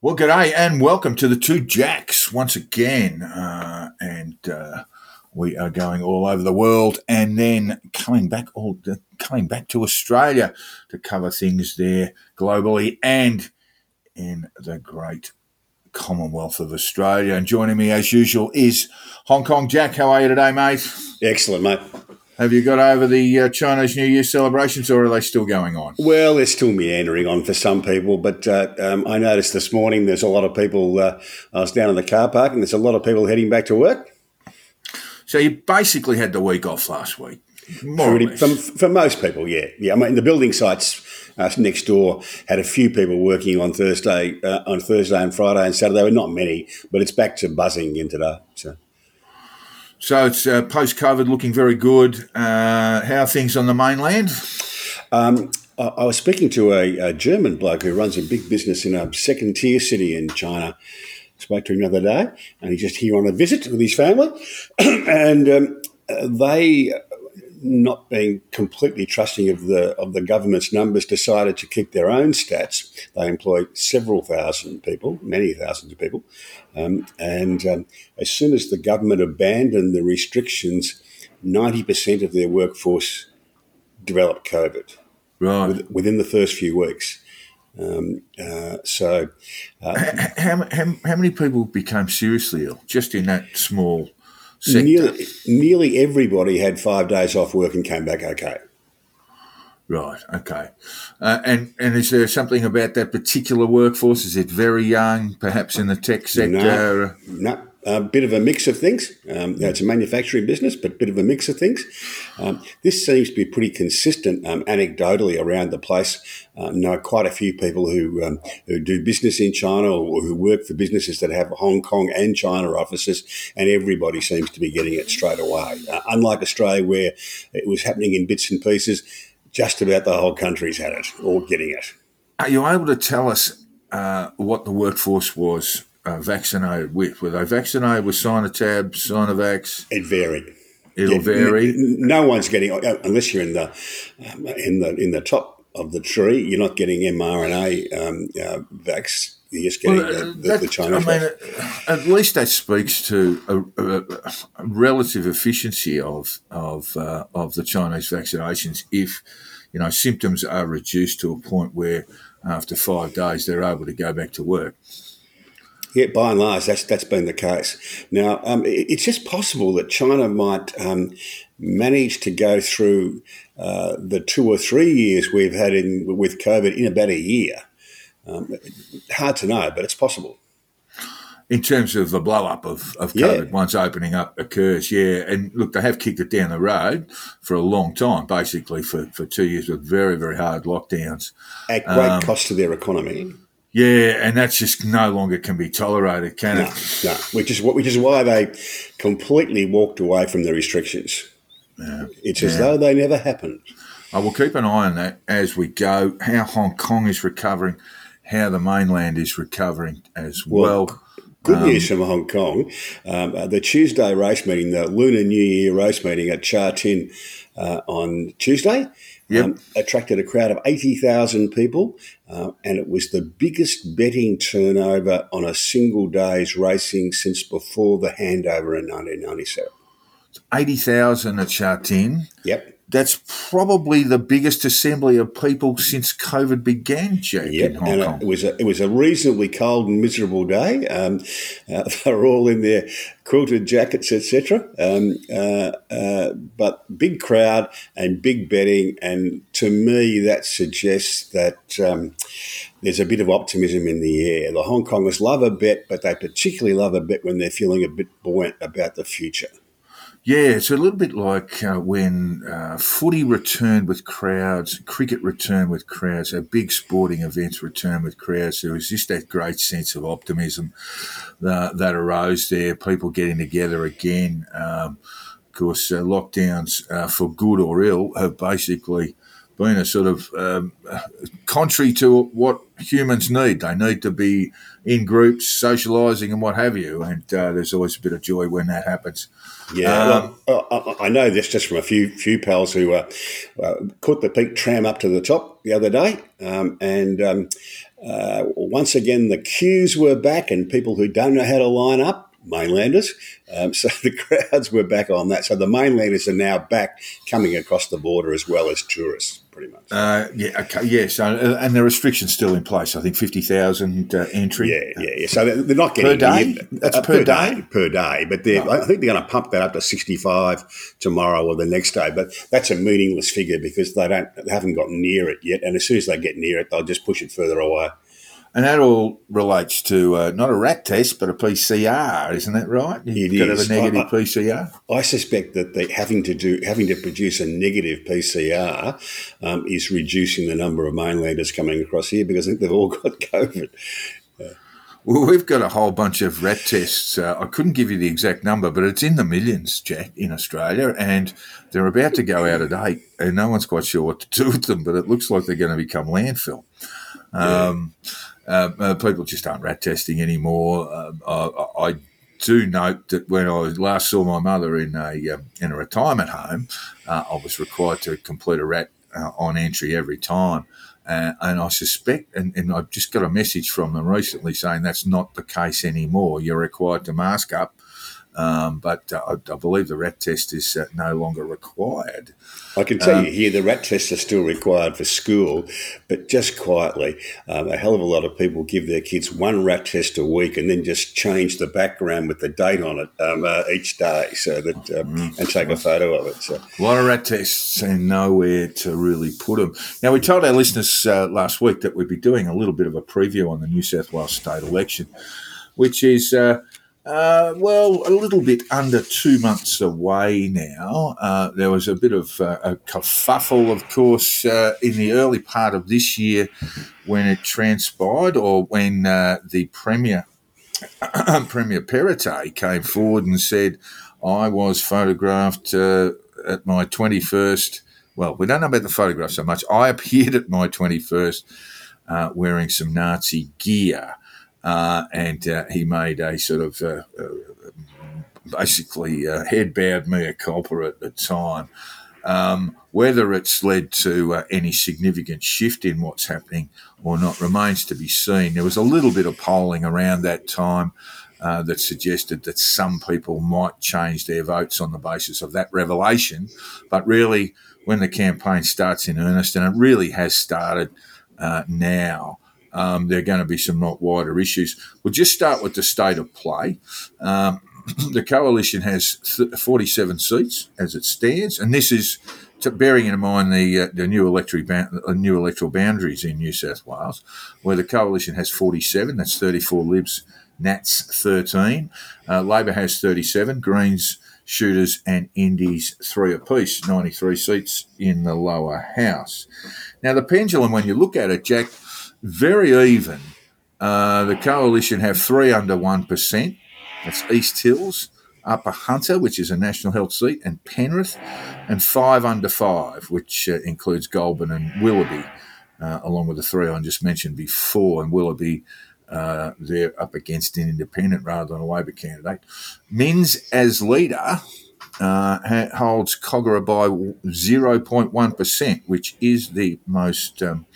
Well, g'day and welcome to the Two Jacks once again. Uh, and uh, we are going all over the world and then coming back all coming back to Australia to cover things there globally and in the great Commonwealth of Australia. And joining me as usual is Hong Kong Jack. How are you today, mate? Excellent, mate. Have you got over the uh, Chinese New Year celebrations, or are they still going on? Well, they're still meandering on for some people, but uh, um, I noticed this morning there's a lot of people. Uh, I was down in the car park, and there's a lot of people heading back to work. So you basically had the week off last week, more Pretty, for, for most people, yeah, yeah. I mean, the building sites uh, next door had a few people working on Thursday, uh, on Thursday and Friday and Saturday. Were not many, but it's back to buzzing in today. So. So it's uh, post COVID, looking very good. Uh, how are things on the mainland? Um, I, was speaking to a, a German bloke who runs a big business in a second tier city in China. Spoke to him the other day, and he's just here on a visit with his family, and um, uh, they, not being completely trusting of the of the government's numbers, decided to keep their own stats. They employ several thousand people, many thousands of people, um, and um, as soon as the government abandoned the restrictions, ninety percent of their workforce developed COVID Right. with- within the first few weeks. Um, uh, so, uh, How, how, how many people became seriously ill just in that small sector? nearly, nearly everybody had five days off work and came back okay. Right. Okay. Uh, and and is there something about that particular workforce? Is it very young, perhaps in the tech sector? No, a bit of a mix of things. Um, you know, it's a manufacturing business, but a bit of a mix of things. Um, this seems to be pretty consistent um, anecdotally around the place. Uh, know quite a few people who um, who do business in China or who work for businesses that have Hong Kong and China offices, and everybody seems to be getting it straight away. Uh, unlike Australia, where it was happening in bits and pieces, just about the whole country's had it or getting it. Are you able to tell us uh, what the workforce was uh, vaccinated with? Were they vaccinated with Sinotab, Sinovax? It varied. It'll vary. No one's getting unless you're in the um, in the in the top of the tree. You're not getting mRNA um, uh, vax. You're just getting Well, uh, the, the, that- the Chinese. I mean, uh, at least that speaks to a, a, a relative efficiency of of uh, of the Chinese vaccinations. If you know symptoms are reduced to a point where after five days they're able to go back to work. Yeah, by and large, that's that's been the case. Now, um, it- it's just possible that China might um, manage to go through uh, the two or three years we've had in with COVID in about a year. Um, hard to know, but it's possible. In terms of the blow up of, of Yeah. COVID, once opening up occurs, yeah. And look, they have kicked it down the road for a long time, basically for, for two years with very, very hard lockdowns. At great Um, cost to their economy. Yeah, and that's just no longer can be tolerated, can No, it? no, which is what, which is why they completely walked away from the restrictions. It's as though they never happened. I will keep an eye on that as we go. How Hong Kong is recovering, how the mainland is recovering as well. Well, Good Um, news from Hong Kong. Um, uh, the Tuesday race meeting, the Lunar New Year race meeting at Sha Tin uh, on Tuesday, Yep. um, attracted a crowd of 80,000 people, uh, and it was the biggest betting turnover on a single day's racing since before the handover in 1997. 80,000 at Shatin. Yep. That's probably the biggest assembly of people since COVID began, Jack, Yep, in Hong and Kong. it was a, it was a reasonably cold and miserable day. Um, uh, they were all in their quilted jackets, etc. Um, uh, uh, but big crowd and big betting, and to me that suggests that um, there's a bit of optimism in the air. The Hong Kongers love a bet, but they particularly love a bet when they're feeling a bit buoyant about the future. Yeah, it's a little bit like uh, when uh, footy returned with crowds, cricket returned with crowds, our big sporting events returned with crowds. There was just that great sense of optimism uh, that arose there, people getting together again. Um, of course, uh, lockdowns, uh, for good or ill, have basically been a sort of um, contrary to what humans need. They need to be in groups, socialising and what have you. And uh, there's always a bit of joy when that happens. Yeah, um, well, I, I, know this just from a few few pals who uh, uh, caught the peak tram up to the top the other day, um, and um, uh, once again the queues were back, and people who don't know how to line up mainlanders. Um, so the crowds were back on that. So the mainlanders are now back coming across the border as well as tourists, pretty much. Uh, yeah, okay, yeah. So, uh, and the restrictions still in place. I think 50,000 uh, entry. Yeah, yeah, yeah. So they're not getting. Per day? That's uh, per, per day? day? Per day. But I think they're going to pump that up to 65 tomorrow or the next day. But that's a meaningless figure because they don't they haven't gotten near it yet. And as soon as they get near it, they'll just push it further away. And that all relates to uh, not a rat test, but a PCR, isn't that right? You've got is. to have a negative I- PCR. I suspect that they having to do having to produce a negative PCR um, is reducing the number of mainlanders coming across here because I think they've all got COVID. Well, we've got a whole bunch of rat tests. Uh, I couldn't give you the exact number, but it's in the millions, Jack, in Australia, and they're about to go out of date, and no one's quite sure what to do with them. But it looks like they're going to become landfill. Um, uh, uh, people just aren't rat testing anymore. Um, I, I do note that when I last saw my mother in a um, in a retirement home, uh, I was required to complete a rat uh, on entry every time. Uh, and I suspect, and, and I've just got a message from them recently saying that's not the case anymore. You're required to mask up, um, but uh, I, I believe the rat test is uh, no longer required. I can tell you here the rat tests are still required for school, but just quietly, um, a hell of a lot of people give their kids one rat test a week and then just change the background with the date on it um, uh, each day, so that um, and take a photo of it. So A lot of rat tests and nowhere to really put them. Now, we told our listeners uh, last week that we'd be doing a little bit of a preview on the New South Wales state election, which is, uh, well, a little bit under two months away now. Uh, there was a bit of uh, a kerfuffle, of course, uh, in the early part of this year when it transpired or when uh, the Premier Premier Perrottet came forward and said, I was photographed uh, at my 21st. Well, we don't know about the photograph so much. I appeared at my 21st uh, wearing some Nazi gear. Uh, and uh, he made a sort of uh, basically head bowed mea culpa at the time. Um, whether it's led to uh, any significant shift in what's happening or not remains to be seen. There was a little bit of polling around that time uh, that suggested that some people might change their votes on the basis of that revelation. But really, when the campaign starts in earnest, and it really has started uh, now, um, there are going to be some not wider issues. We'll just start with the state of play. Um, the coalition has th- 47 seats as it stands, and this is to bearing in mind the uh, the new electoral ba- uh, new electoral boundaries in New South Wales, where the coalition has 47. That's 34 Libs, Nats 13. Uh, Labor has 37. Greens, Shooters, and Indies three apiece. 93 seats in the lower house. Now the pendulum, when you look at it, Jack, very even. Uh, the coalition have three under one percent. That's East Hills, Upper Hunter, which is a national health seat, and Penrith, and five under five, which uh, includes Goulburn and Willoughby, uh, along with the three I just mentioned before. And Willoughby, uh, they're up against an independent rather than a Labor candidate. Minns as leader. Uh, holds Kogarah by 0.1%, which is the most um,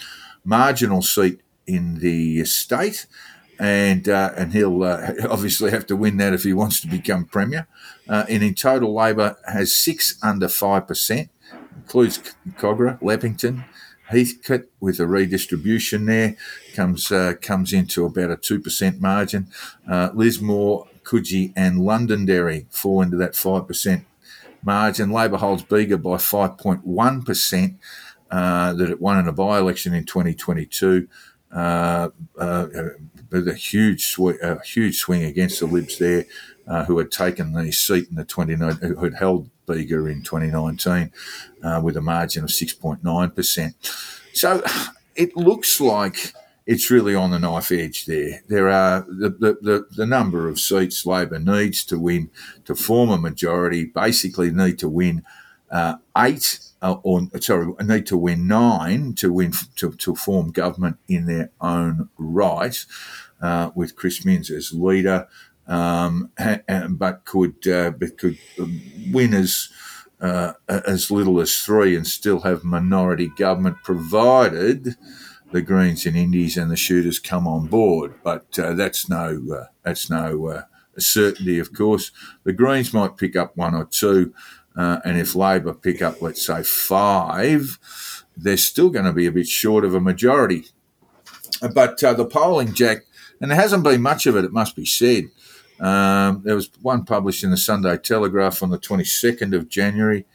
marginal seat in the state and uh, and he'll uh, obviously have to win that if he wants to become premier. Uh, and in total, Labor has six under five percent, includes Kogarah, Leppington, Heathcote with a redistribution there comes uh, comes into about a two percent margin. Uh, Lismore, Coogee, and Londonderry fall into that five percent margin. Labor holds Bega by five point one percent. Uh, that it won in a by election in 2022. Uh, uh, a huge sw- a huge swing against the Libs there, uh, who had taken the seat in the 29 who had held Bega in 2019 uh, with a margin of 6.9 percent. So it looks like it's really on the knife edge there. There are the, the, the, the, number of seats Labor needs to win to form a majority, basically need to win uh, eight uh, or sorry, need to win nine to win to, to form government in their own right, uh, with Chris Minns as leader, um, but could uh, but could win as uh, as little as three and still have minority government, provided the Greens and Indies and the Shooters come on board. But uh, that's no uh, that's no certainty, of course. The Greens might pick up one or two, uh, and if Labor pick up, let's say five, they're still going to be a bit short of a majority. But uh, the polling, Jack, and there hasn't been much of it, it must be said. Um, there was one published in the Sunday Telegraph on the 22nd of January.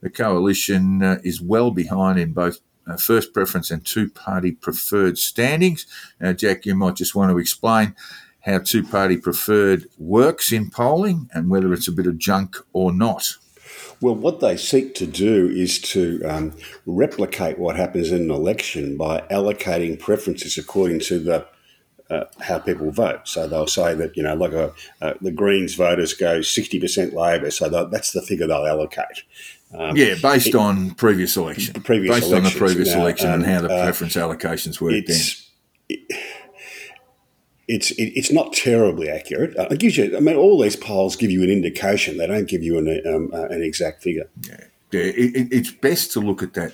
The coalition uh, is well behind in both uh, first preference and two party preferred standings. Now, Jack, you might just want to explain how two party preferred works in polling and whether it's a bit of junk or not. Well, what they seek to do is to um, replicate what happens in an election by allocating preferences according to the uh, how people vote. So they'll say that you know, like a, uh, the Greens voters go sixty percent Labor, so that's the figure they'll allocate. Um, yeah, based it, on previous election. Previous based on the previous now, election um, and how the uh, preference allocations work. It's, it, it's it, it's not terribly accurate. Uh, it gives you. I mean, all these polls give you an indication. They don't give you an um, uh, an exact figure. Yeah, yeah. It, it's best to look at that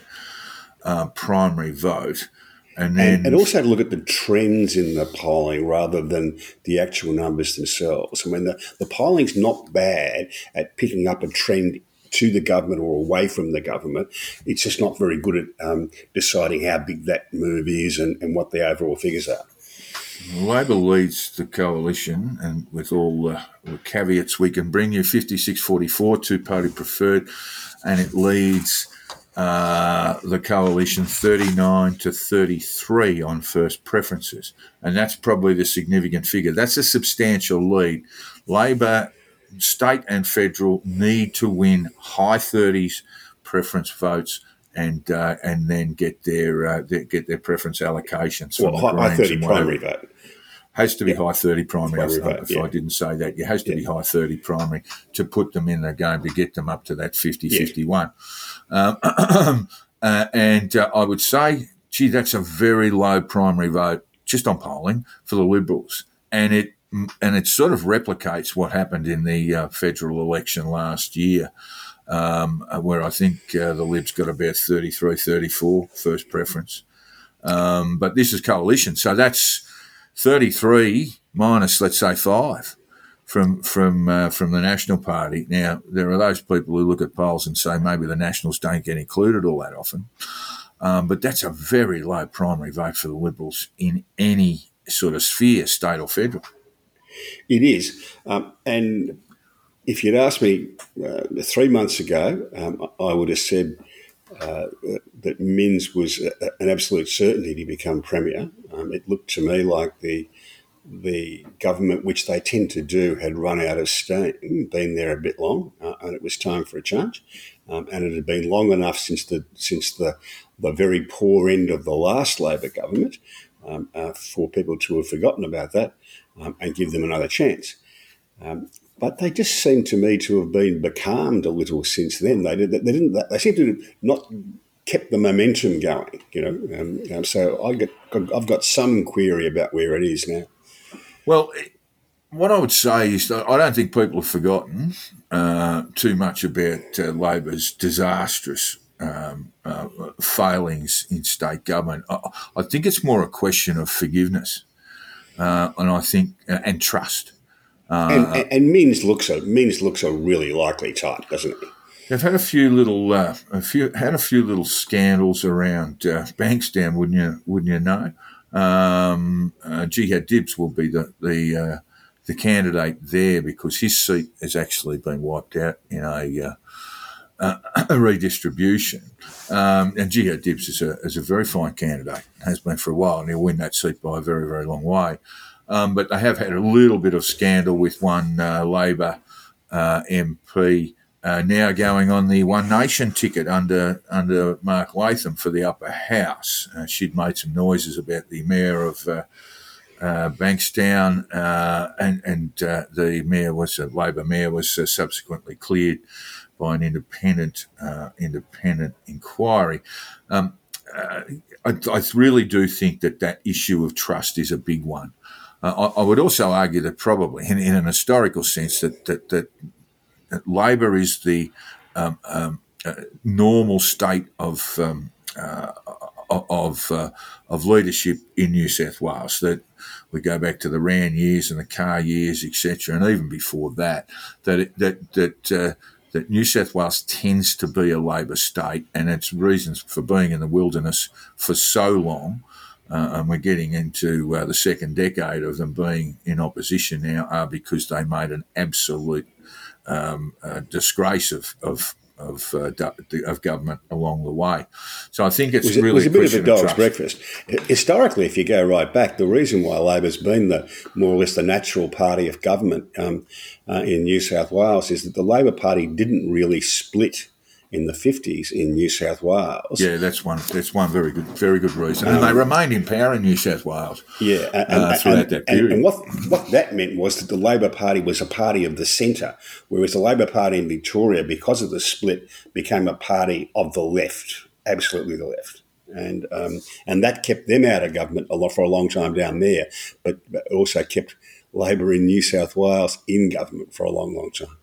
uh, primary vote. And then, and, and, also to look at the trends in the polling rather than the actual numbers themselves. I mean, the, the polling's not bad at picking up a trend to the government or away from the government. It's just not very good at um, deciding how big that move is and, and what the overall figures are. Labor leads the coalition, and with all the, the caveats we can bring you, 5644, two party preferred, and it leads uh, the coalition 39 to 33 on first preferences. And that's probably the significant figure. That's a substantial lead. Labor state and federal need to win high 30s preference votes and uh, and then get their, uh, their, get their preference allocations. Well, high, high 30 primary vote. Has to be yeah. high 30 primary. vote, if yeah. I didn't say that, it has to yeah. be high 30 primary to put them in the game to get them up to that 50 51. Um, uh, and uh, I would say, gee, that's a very low primary vote just on polling for the Liberals. And it and it sort of replicates what happened in the uh, federal election last year, um, uh, where I think uh, the Libs got about 33, 34 first preference. Um, but this is coalition, so that's 33 minus, let's say, five from from uh, from the National Party. Now there are those people who look at polls and say maybe the Nationals don't get included all that often, um, but that's a very low primary vote for the Liberals in any sort of sphere, state or federal. It is. Um, and if you'd asked me uh, three months ago, um, I would have said uh, that Minns was a, an absolute certainty to become Premier. Um, it looked to me like the the government, which they tend to do, had run out of steam, been there a bit long, uh, and it was time for a change. Um, and it had been long enough since the since the the very poor end of the last Labor government um, uh, for people to have forgotten about that um, and give them another chance. But they just seem to me to have been becalmed a little since then. They, did, they didn't. They seem to have not kept the momentum going. You know, um, um, so I get, I've got some query about where it is now. Well, what I would say is I don't think people have forgotten uh, too much about uh, Labor's disastrous um, uh, failings in state government. I, I, think it's more a question of forgiveness uh, and I think uh, and trust. Uh, and, and, and Minns looks a Minns looks a really likely type, doesn't he? They've had a few little, uh, a few had a few little scandals around uh, Bankstown, wouldn't you? Wouldn't you know? Um, uh, Jihad Dibs will be the the uh, the candidate there because his seat has actually been wiped out in a uh, a redistribution. Um, and Jihad Dibs is a, is a very fine candidate, has been for a while, and he'll win that seat by a very, very long way. Um, but they have had a little bit of scandal with one uh, Labor uh, MP uh, now going on the One Nation ticket under under Mark Latham for the upper house. Uh, she'd made some noises about the mayor of uh, uh, Bankstown, and and the mayor was a Labor mayor was subsequently cleared by an independent independent inquiry. Um, I, I really do think that that issue of trust is a big one. Uh, I, I would also argue that probably, in, in an historical sense, that that, that, that Labor is the um, um, uh, normal state of um, uh, of uh, of leadership in New South Wales. That we go back to the Wran years and the Carr years, etc., and even before that, that it, that that uh, that New South Wales tends to be a Labor state, and its reasons for being in the wilderness for so long. Uh, and we're getting into uh, the second decade of them being in opposition now, are because they made an absolute um, uh, disgrace of, of of uh, of government along the way. So I think it's it, really was a bit of a dog's breakfast. Historically, if you go right back, the reason why Labor's been the more or less the natural party of government um, uh, in New South Wales is that the Labor Party didn't really split in the fifties in New South Wales. Yeah, that's one. That's one very good, very good reason, and they remained in power in New South Wales. Yeah, and, uh, and- throughout and- that period. And, what what that meant was that the Labor Party was a party of the centre, whereas the Labor Party in Victoria, because of the split, became a party of the left, absolutely the left. And um, and that kept them out of government a lot for a long time down there, but, but also kept Labor in New South Wales in government for a long, long time.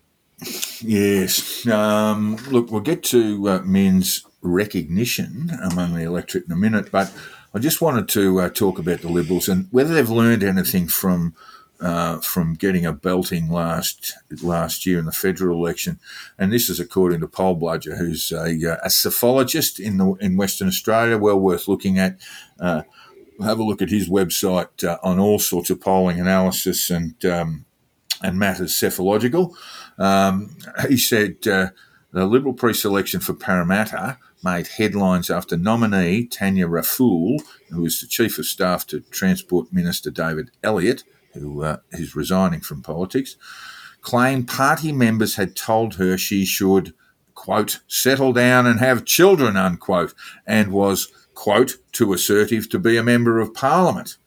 Yes. Um, look, we'll get to uh, Minns' recognition among the electorate in a minute, but I just wanted to uh, talk about the Liberals and whether they've learned anything from uh, from getting a belting last last year in the federal election. And this is according to Poll Bludger, who's a, uh, a psephologist in the in Western Australia, well worth looking at. Uh, have a look at his website uh, on all sorts of polling analysis and um, and matters psephological. Um, he said uh, the Liberal pre-selection for Parramatta made headlines after nominee Tanya Raful, who is the Chief of Staff to Transport Minister David Elliott, who uh, is resigning from politics, claimed party members had told her she should, quote, settle down and have children, unquote, and was, quote, too assertive to be a member of parliament.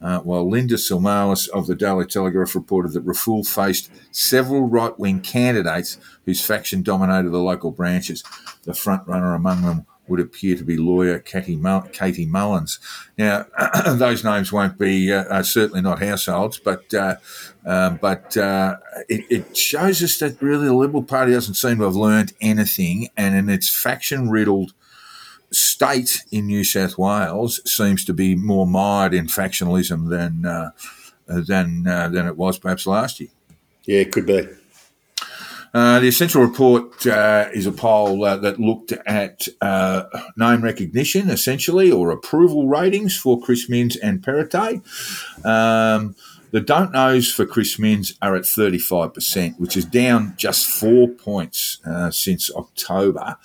Uh, while Linda Silmalis of the Daily Telegraph reported that Raful faced several right wing candidates whose faction dominated the local branches. The front runner among them would appear to be lawyer Katie, Mull- Katie Mullens. Now, those names won't be uh, uh, certainly not households, but uh, um, but uh, it, it shows us that really the Liberal Party doesn't seem to have learned anything, and in its faction riddled state in New South Wales seems to be more mired in factionalism than uh, than uh, than it was perhaps last year. Yeah, it could be. Uh, the essential report uh, is a poll uh, that looked at uh, name recognition, essentially, or approval ratings for Chris Minns and Perrottet. Um, the don't knows for Chris Minns are at 35%, which is down just four points uh, since October.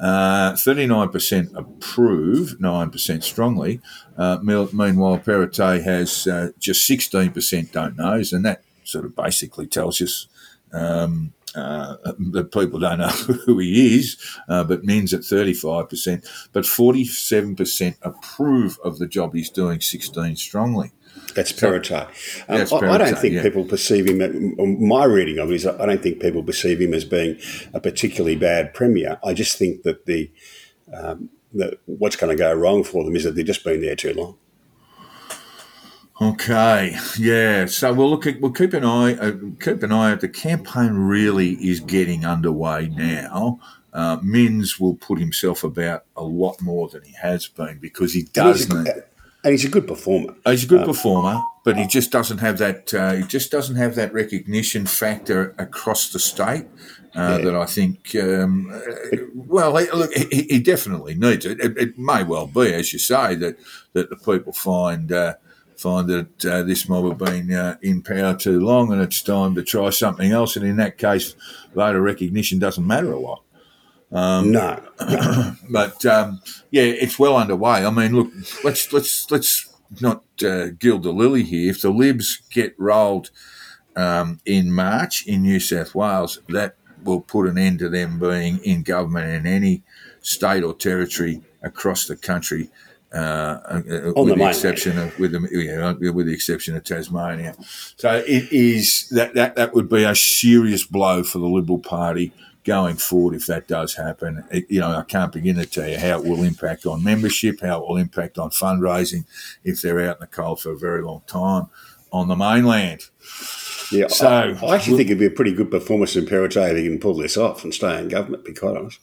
Uh, 39% approve, 9% strongly. Uh, meanwhile, Perrottet has uh, just 16% don't knows, and that sort of basically tells us um, uh, that people don't know who he is, uh, but Min's at 35%, but 47% approve of the job he's doing, 16 strongly. That's Perrottet. Um, That's I, I don't think yeah. people perceive him. My reading of it is, I don't think people perceive him as being a particularly bad premier. I just think that the um, that what's going to go wrong for them is that they've just been there too long. Okay, yeah. So we'll look at we'll keep an eye uh, keep an eye out. The campaign really is getting underway now. Uh, Minns will put himself about a lot more than he has been because he does need. And he's a good performer. He's a good performer, but he just doesn't have that. Uh, he just doesn't have that recognition factor across the state uh, Yeah. that I think. Um, uh, well, he, look, he, he definitely needs it. it. It may well be, as you say, that that the people find. Uh, Find that uh, this mob have been uh, in power too long, and it's time to try something else. And in that case, voter recognition doesn't matter a lot. No, But um, yeah, it's well underway. I mean, look, let's let's let's not uh, gild the lily here. If the Libs get rolled um, in March in New South Wales, that will put an end to them being in government in any state or territory across the country. Uh, with the, the exception of with the yeah, with the exception of Tasmania, so it is that, that that would be a serious blow for the Liberal Party going forward if that does happen. It, you know, I can't begin to tell you how it will impact on membership, how it will impact on fundraising if they're out in the cold for a very long time on the mainland. Yeah, so I, I actually think it'd be a pretty good performance in Perrottet if he can pull this off and stay in government. Be quite honest.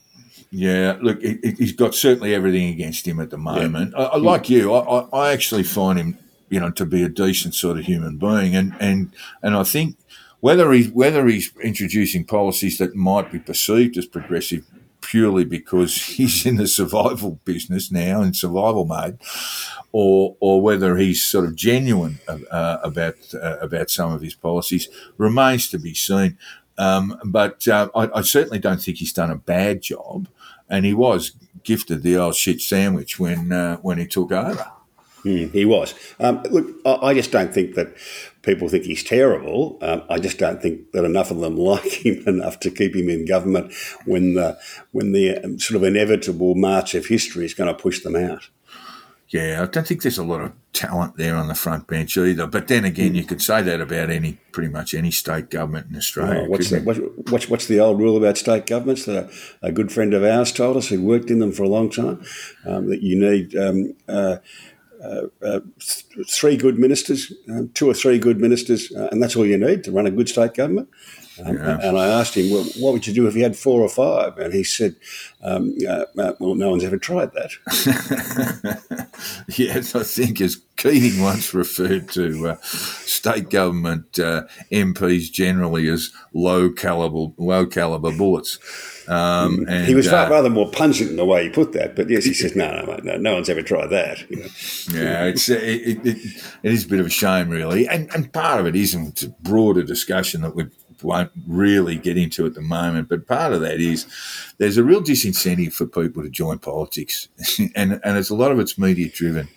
Yeah, look, he's got certainly everything against him at the moment. Yeah. I, I, like you, I, I actually find him, you know, to be a decent sort of human being, and and and I think whether he's whether he's introducing policies that might be perceived as progressive purely because he's in the survival business now in survival mode, or or whether he's sort of genuine uh, about uh, about some of his policies remains to be seen. Um, but uh, I, I, certainly don't think he's done a bad job, and he was gifted the old shit sandwich when uh, when he took over. Mm, he was. Um, look, I, I, just don't think that people think he's terrible. Um, I just don't think that enough of them like him enough to keep him in government when the when the um, sort of inevitable march of history is going to push them out. Yeah, I don't think there's a lot of talent there on the front bench either. But then again, mm. you could say that about any pretty much any state government in Australia. Oh, what's, the, what's, what's, the old rule about state governments that a, a, good friend of ours told us who worked in them for a long time um, that you need um, uh, Uh, uh, three good ministers, uh, two or three good ministers, uh, and that's all you need to run a good state government. Yeah. And I asked him, well, what would you do if you had four or five? And he said, um, uh, well, no one's ever tried that. yes, I think as Keating once referred to uh, state government uh, MPs generally as low caliber, low caliber bullets. Um, and, he was uh, rather more pungent in the way he put that, but yes, he says, no, no, no, no one's ever tried that. You know? Yeah, it's, it, it, it, it is a bit of a shame, really. And, and part of it isn't a broader discussion that we won't really get into at the moment, but part of that is there's a real disincentive for people to join politics, and, and it's a lot of it's media driven,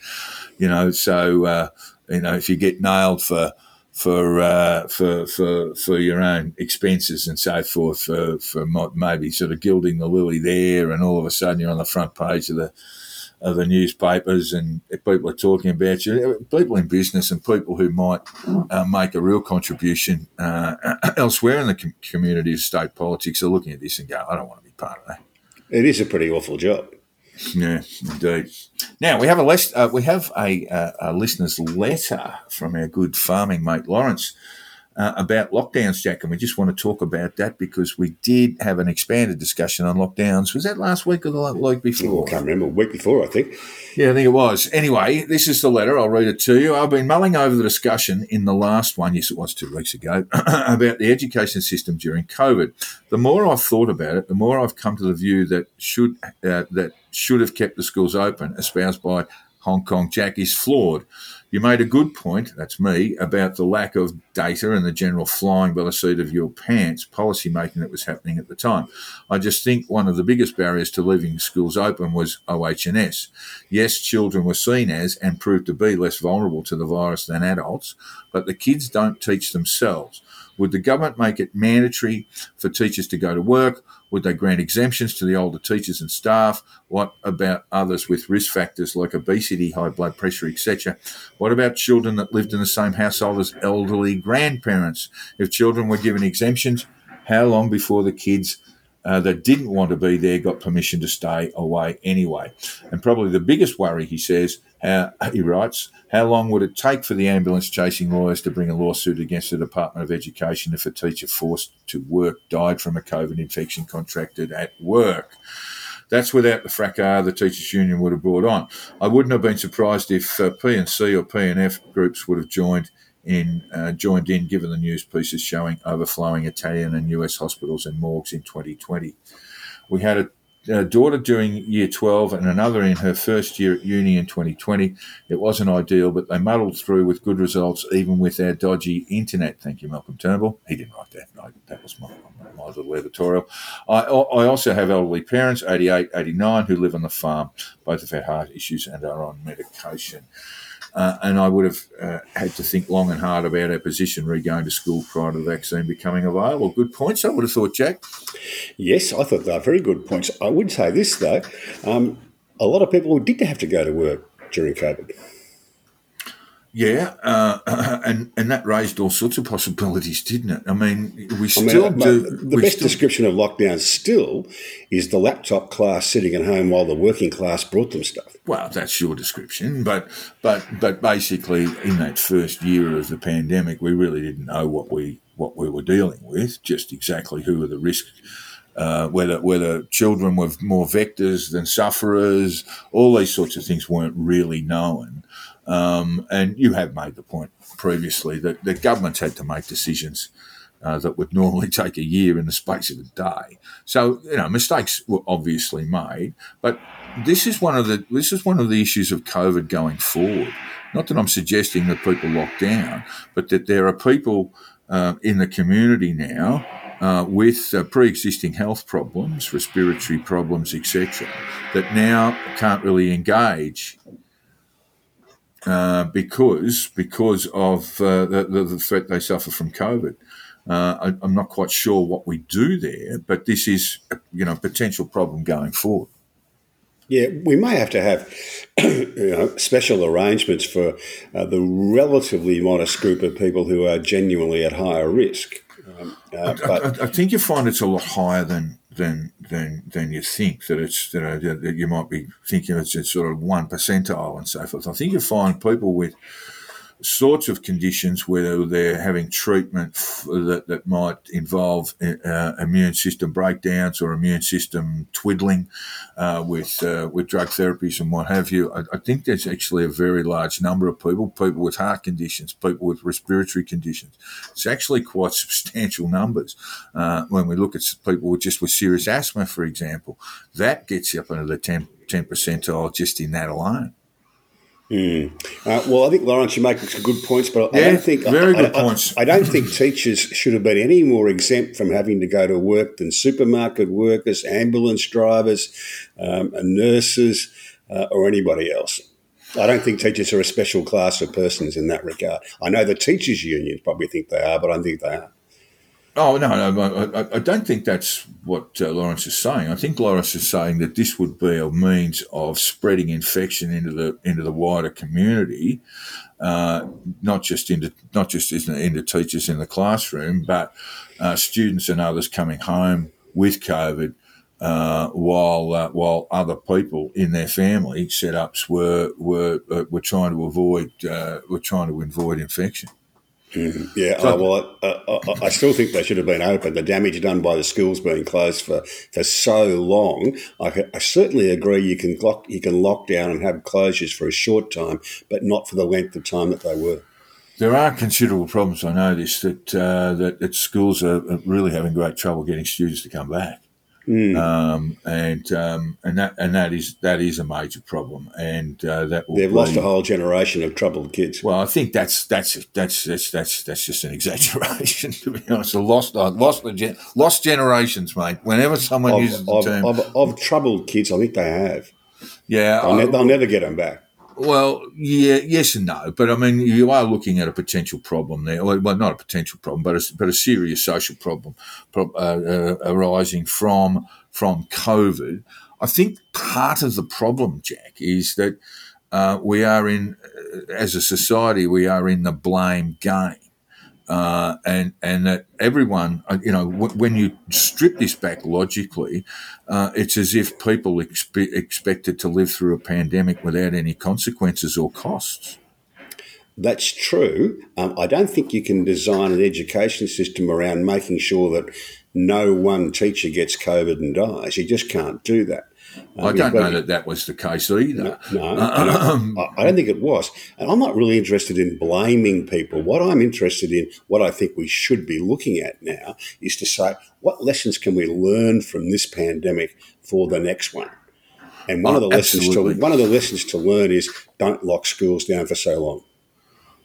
you know, so, uh, you know, if you get nailed for, for uh, for for for your own expenses and so forth for for maybe sort of gilding the lily there, and all of a sudden you're on the front page of the of the newspapers, and people are talking about you. People in business and people who might uh, make a real contribution uh, elsewhere in the com- community of state politics are looking at this and go, "I don't want to be part of that." It is a pretty awful job. Yeah, indeed. Now we have a list. Uh, we have a, uh, a, listener's letter from our good farming mate Lawrence uh, about lockdowns, Jack, and we just want to talk about that because we did have an expanded discussion on lockdowns. Was that last week or the week before? I can't remember. Week before, I think. Yeah, I think it was. Anyway, this is the letter. I'll read it to you. I've been mulling over the discussion in the last one, yes, it was two weeks ago, about the education system during COVID. The more I've thought about it, the more I've come to the view that should uh, that should have kept the schools open, espoused by Hong Kong Jack, is flawed. You made a good point, that's me, about the lack of data and the general flying by the seat of your pants policy making that was happening at the time. I just think one of the biggest barriers to leaving schools open was OHS. Yes, children were seen as and proved to be less vulnerable to the virus than adults, but the kids don't teach themselves. Would the government make it mandatory for teachers to go to work? Would they grant exemptions to the older teachers and staff? What about others with risk factors like obesity, high blood pressure, etc.? What about children that lived in the same household as elderly grandparents? If children were given exemptions, how long before the kids uh, that didn't want to be there got permission to stay away anyway? And probably the biggest worry, he says, how, he writes, how long would it take for the ambulance chasing lawyers to bring a lawsuit against the Department of Education if a teacher forced to work died from a COVID infection contracted at work? That's without the fracas the teachers' union would have brought on. I wouldn't have been surprised if uh, P and C or P and F groups would have joined in, uh, joined in, given the news pieces showing overflowing Italian and US hospitals and morgues in 2020. We had a a daughter doing year 12 and another in her first year at uni in 2020. It wasn't ideal, but they muddled through with good results, even with our dodgy internet. Thank you, Malcolm Turnbull. He didn't write that. No, that was my, my little editorial. I, I also have elderly parents, 88, 89, who live on the farm. Both have had heart issues and are on medication. Uh, and I would have uh, had to think long and hard about our position re going to school prior to the vaccine becoming available. Good points, I would have thought, Jack. Yes, I thought they were very good points. I would say this, though. Um, a lot of people did have to go to work during COVID. Yeah, uh, and and that raised all sorts of possibilities, didn't it? I mean, we I mean, still uh, do. the best still- description of lockdown still is the laptop class sitting at home while the working class brought them stuff. Well, that's your description, but but but basically, in that first year of the pandemic, we really didn't know what we what we were dealing with, just exactly who were the risk. Uh, whether whether children were more vectors than sufferers, all these sorts of things weren't really known. Um, and you have made the point previously that, that governments had to make decisions uh, that would normally take a year in the space of a day. So you know mistakes were obviously made, but this is one of the this is one of the issues of COVID going forward. Not that I'm suggesting that people lock down, but that there are people uh, in the community now uh, with uh, pre-existing health problems, respiratory problems, etc., that now can't really engage uh, because because of uh, the, the, threat they suffer from COVID. Uh, I, I'm not quite sure what we do there, but this is a, you know a potential problem going forward. Yeah, we may have to have you know, special arrangements for uh, the relatively modest group of people who are genuinely at higher risk. Um, but I, I think you find it's a lot higher than than than than you think. That it's you know that you might be thinking it's a sort of one percentile and so forth. I think you find people with sorts of conditions where they're having treatment that, that might involve uh, immune system breakdowns or immune system twiddling uh, with uh, with drug therapies and what have you. I, I think there's actually a very large number of people, people with heart conditions, people with respiratory conditions. It's actually quite substantial numbers uh, when we look at people with just with serious asthma, for example. That gets you up into the 10, 10 percentile just in that alone. Uh, well, I think Lawrence, you make some good points, but I Yeah, don't think very I- good I- points. I, don't think teachers should have been any more exempt from having to go to work than supermarket workers, ambulance drivers, um, nurses, uh, or anybody else. I don't think teachers are a special class of persons in that regard. I know the teachers' unions probably think they are, but I don't think they are. Oh no, no, I, I- don't think that's what uh, Lawrence is saying. I think Lawrence is saying that this would be a means of spreading infection into the into the wider community, uh, not just into not just into teachers in the classroom, but uh, students and others coming home with COVID, uh, while uh, while other people in their family setups were were uh, were trying to avoid were trying to avoid infection. Yeah, oh, well, I, I, I still think they should have been open. The damage done by the schools being closed for, for so long, I, I certainly agree. You can lock you can lock down and have closures for a short time, but not for the length of time that they were. There are considerable problems. I know this that uh, that, that schools are really having great trouble getting students to come back, um, and um, and that and that is that is a major problem, and uh, that will They've be- lost a whole generation of troubled kids. Well, I think that's that's that's that's that's that's just an exaggeration. To be honest, a lost uh, lost the gen- lost generations, mate. Whenever someone Of, uses the of, term, of, of troubled kids, I think they have. yeah, They'll, I- ne- they'll never get them back. Well, yeah, yes and no, but I mean, you are looking at a potential problem there. Well, not a potential problem, but a, but a serious social problem uh, uh, arising from from COVID. I think part of the problem, Jack, is that uh, we are in, uh, as a society, we are in the blame game. Uh, and and that everyone, uh, you know, w- when you strip this back logically, uh, it's as if people expe- expected to live through a pandemic without any consequences or costs. That's true. Um, I don't think you can design an education system around making sure that no one teacher gets COVID and dies. You just can't do that. I don't know that that was the case either. No, I don't- I I don't think it was. And I'm not really interested in blaming people. What I'm interested in, what I think we should be looking at now, is to say, what lessons can we learn from this pandemic for the next one? And one Oh, of the lessons to one of the lessons to learn is don't lock schools down for so long.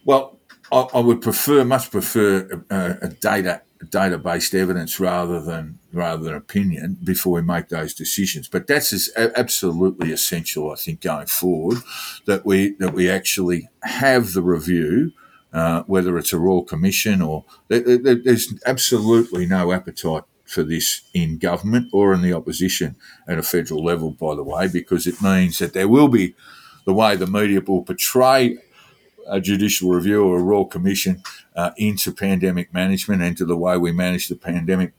Well, I, I would prefer, much prefer uh, a data data-based evidence rather than rather than opinion before we make those decisions. But that's as, absolutely essential, I think, going forward that we that we actually have the review. Uh, whether it's a royal commission or there's absolutely no appetite for this in government or in the opposition at a federal level, by the way, because it means that there will be the way the media will portray a judicial review or a royal commission uh, into pandemic management and to the way we manage the pandemic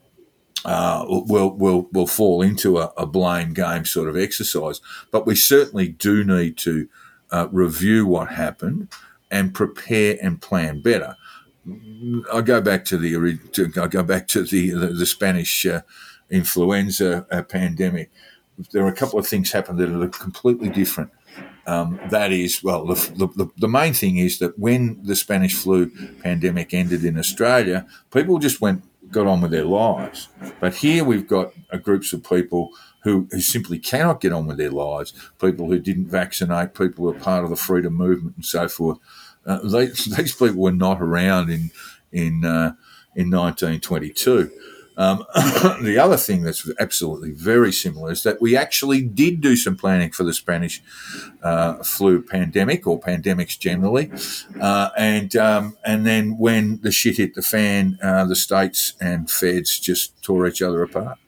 uh, will will will fall into a, a, blame game sort of exercise. But we certainly do need to uh, review what happened and prepare and plan better. I go back to the I go back to the the, the Spanish uh, influenza uh, pandemic. There are a couple of things happened that are completely different. Um, that is, well, the, the, the, main thing is that when the Spanish flu pandemic ended in Australia, people just went, got on with their lives. But here we've got groups of people who, who simply cannot get on with their lives, people who didn't vaccinate, people who are part of the freedom movement and so forth. Uh, they, these people were not around in, in, uh, in 1922. Um, the other thing that's absolutely very similar is that we actually did do some planning for the Spanish uh, flu pandemic or pandemics generally, uh, and um, and then when the shit hit the fan, uh, the states and feds just tore each other apart.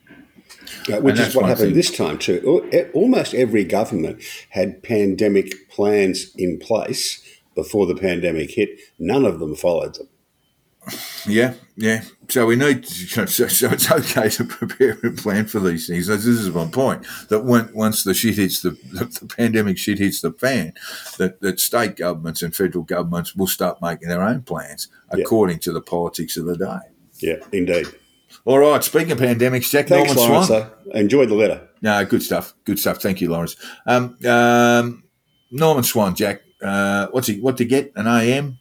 Uh, which is what happened thing. this time too. Almost every government had pandemic plans in place before the pandemic hit. None of them followed them. Yeah, yeah. So we need, to, so, so, it's okay to prepare and plan for these things. This is my point. That when, once the shit hits the, the, the pandemic shit hits the fan, that, that state governments and federal governments will start making their own plans according to the politics of the day. Yeah, indeed. All right. Speaking of pandemics, Jack Thanks, Norman Lawrence, Swan. Enjoyed the letter. No, good stuff. Good stuff. Thank you, Lawrence. Um, um, Norman Swan, Jack. Uh, what's he? What to get? An AM?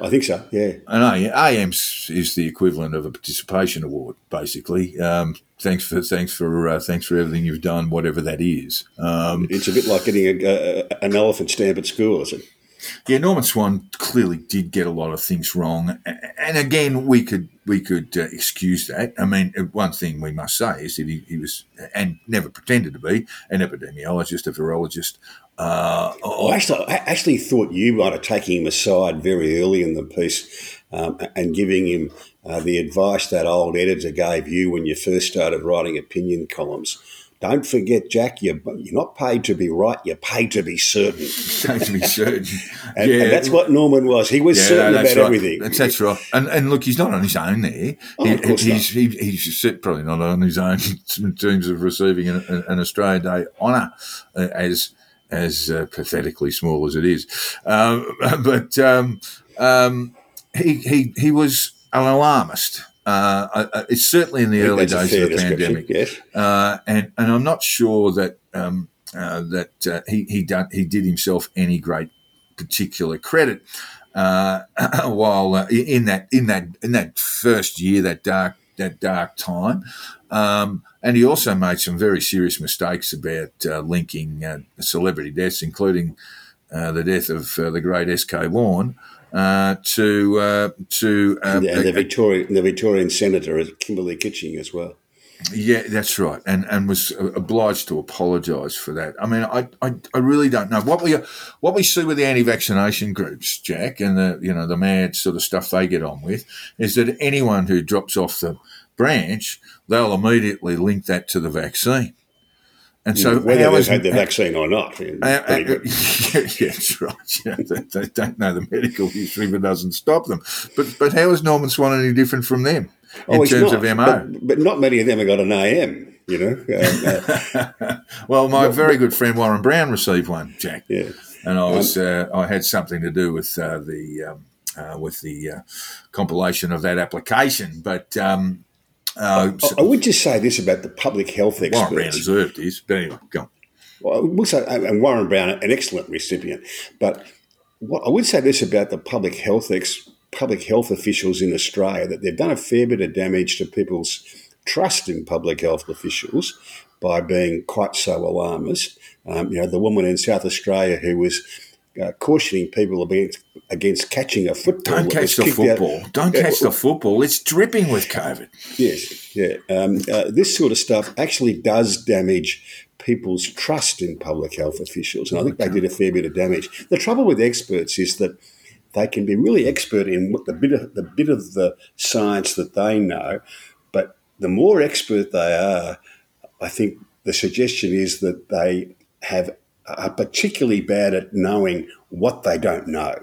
I think so. Yeah. I know. AM is the equivalent of a participation award, basically. Um, thanks for thanks for uh, thanks for everything you've done, whatever that is. Um, it's a bit like getting a, a, an elephant stamp at school, is it? Yeah, Norman Swan clearly did get a lot of things wrong, and again, we could we could uh, excuse that. I mean, one thing we must say is that he, he, was and never pretended to be an epidemiologist, a virologist. Uh, I actually, I actually thought you might have taken him aside very early in the piece um, and giving him uh, the advice that old editor gave you when you first started writing opinion columns don't forget, Jack, you're, you're not paid to be right, you're paid to be certain. paid to be certain. and, yeah. and, that's what Norman was. He was yeah, certain about right. everything. That's, that's, right. And, and look, he's not on his own there. Oh, he, he's, he, he's probably not on his own in terms of receiving an, an Australia Day honour uh, as as uh, pathetically small as it is. Um, but um, um, he, he, he was an alarmist. Uh, it's certainly in the early days of the pandemic, yes. uh, and and I'm not sure that um, uh, that uh, he he done, he did himself any great particular credit. Uh, while uh, in that in that in that first year, that dark that dark time, um, and he also made some very serious mistakes about linking celebrity deaths, including the death of the great S.K. Warne uh, to uh, to um, and the, Victorian the Victorian senator Kimberley Kitching as well. Yeah, that's right, and and was obliged to apologise for that. I mean, I, I, I really don't know what we what we see with the anti-vaccination groups, Jack, and the you know the mad sort of stuff they get on with is that anyone who drops off the branch, they'll immediately link that to the vaccine. And so, whether they've had the vaccine or not, uh, uh, yeah, that's right. Yeah, they, they, don't know the medical history, but doesn't stop them. But but how is Norman Swan any different from them in oh, terms not, of MO? But, but, not many of them have got an AM. You know. Uh, uh well, my very good friend Warren Brown received one, Jack. Yeah. And I was um, I had something to do with the um, with the compilation of that application, but. Um, uh, I, I, would just say this about the public health experts. Warren Brown deserved his, but anyway, go on. Well, I would say, and Warren Brown, an excellent recipient. But what, I would say this about the public health ex, public health officials in Australia that they've done a fair bit of damage to people's trust in public health officials by being quite so alarmist. Um, you know, the woman in South Australia who was uh, cautioning people against against catching a football. Don't catch the kicked out- football. Don't catch the football. It's dripping with COVID. Yes, yeah. Um, uh, this sort of stuff actually does damage people's trust in public health officials, and I think they did a fair bit of damage. The trouble with experts is that they can be really expert in what the bit of the bit of the science that they know, but the more expert they are, I think the suggestion is that they have are particularly bad at knowing what they don't know.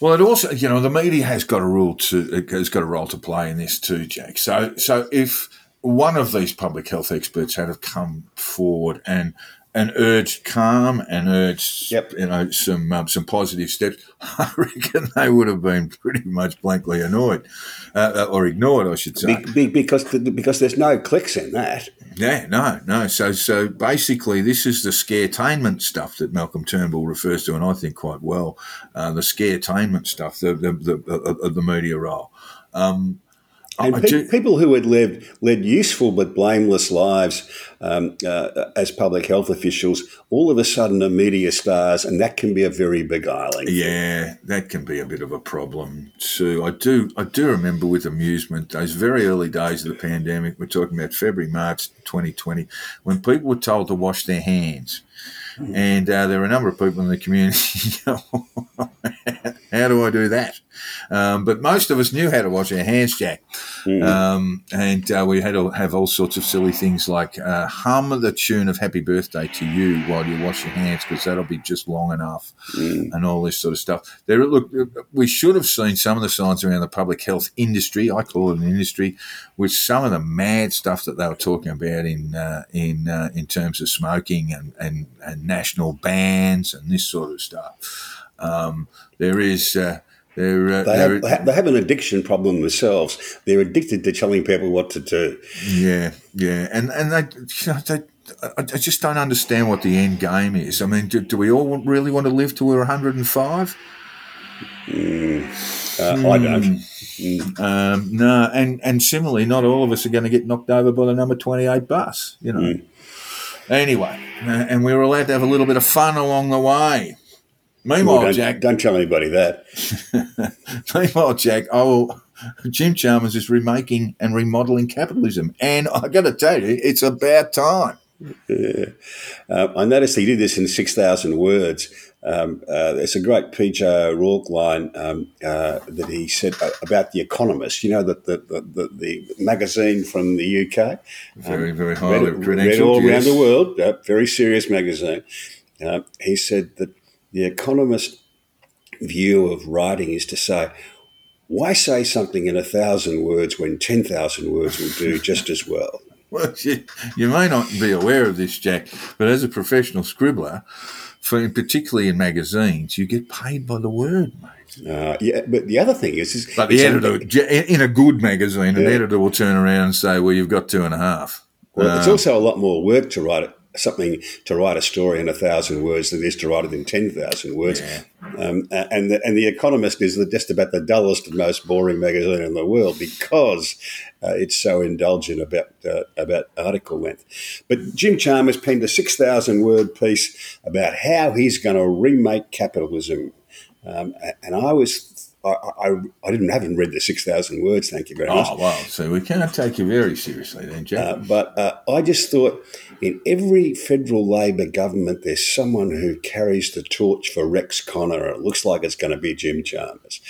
Well, it also, you know, the media has got a rule to has got a role to play in this too, Jack. So, so if one of these public health experts had have come forward and and urged calm and urged, Yep. you know, some um, some positive steps, I reckon they would have been pretty much blankly annoyed uh, or ignored, I should say. Be, be, because because there's no clicks in that. Yeah, no, no. So, so basically, this is the scaretainment stuff that Malcolm Turnbull refers to, and I think quite well. Uh, the scaretainment stuff, the the, the, the, the media role. Um, And pe- do- people who had led led useful but blameless lives um, uh, as public health officials, all of a sudden are media stars, and that can be a very beguiling. Yeah, that can be a bit of a problem too. I do, I do remember with amusement those very early days of the pandemic. We're talking about February, March, 2020, when people were told to wash their hands, and uh, there were a number of people in the community. how do I do that? Um, but most of us knew how to wash our hands, Jack. Um, and uh, we had to have all sorts of silly things like uh, hum the tune of Happy Birthday to You while you wash your hands because that'll be just long enough and all this sort of stuff. There, look, we should have seen some of the signs around the public health industry. I call it an industry with some of the mad stuff that they were talking about in uh, in uh, in terms of smoking and, and, and national bans and this sort of stuff. Um, there is. Uh, there, uh, They have, they have- they have an addiction problem themselves. They're addicted to telling people what to do. Yeah, yeah, and and they, you know, they, I just don't understand what the end game is. I mean, do, do we all really want to live till we're 105? Uh, I don't. Um, no, and and similarly, not all of us are going to get knocked over by the number 28 bus. You know. Anyway, uh, and we were allowed to have a little bit of fun along the way. Meanwhile, don't, Jack, don't tell anybody that. Meanwhile, Jack, oh, Jim Chalmers is remaking and remodeling capitalism, and I got to tell you, it's about time. Uh, I noticed he did this in 6,000 words. Um, uh, there's a great PJ O'Rourke line um, uh, that he said uh, about The Economist, you know, the, the, the, the, magazine from the UK. Very, very read, highly read credentialed. all yes. around the world, a very serious magazine. Uh, he said that the Economist view of writing is to say, why say something in a thousand words when 10,000 words will do just as well? Well, you, you may not be aware of this, Jack, but as a professional scribbler, for particularly in magazines, you get paid by the word, mate. Uh, yeah, but the other thing is, is But the it's editor, in a good magazine, an editor will turn around and say, "Well, you've got two and a half." Well, it's Um, also a lot more work to write it, something to write a story in a thousand words than it is to write it in ten thousand words. Um, and the, and the Economist is the, just about the dullest and most boring magazine in the world because uh, it's so indulgent about uh, about article length. But Jim Chalmers penned a six thousand word piece about how he's going to remake capitalism, um, and I was. I, I, I didn't haven't read the six thousand words. Thank you very much. Oh well, so we can't take you very seriously then, Jack. Uh, but uh, I just thought in every federal Labor government, there's someone who carries the torch for Rex Connor. It looks like it's going to be Jim Chalmers.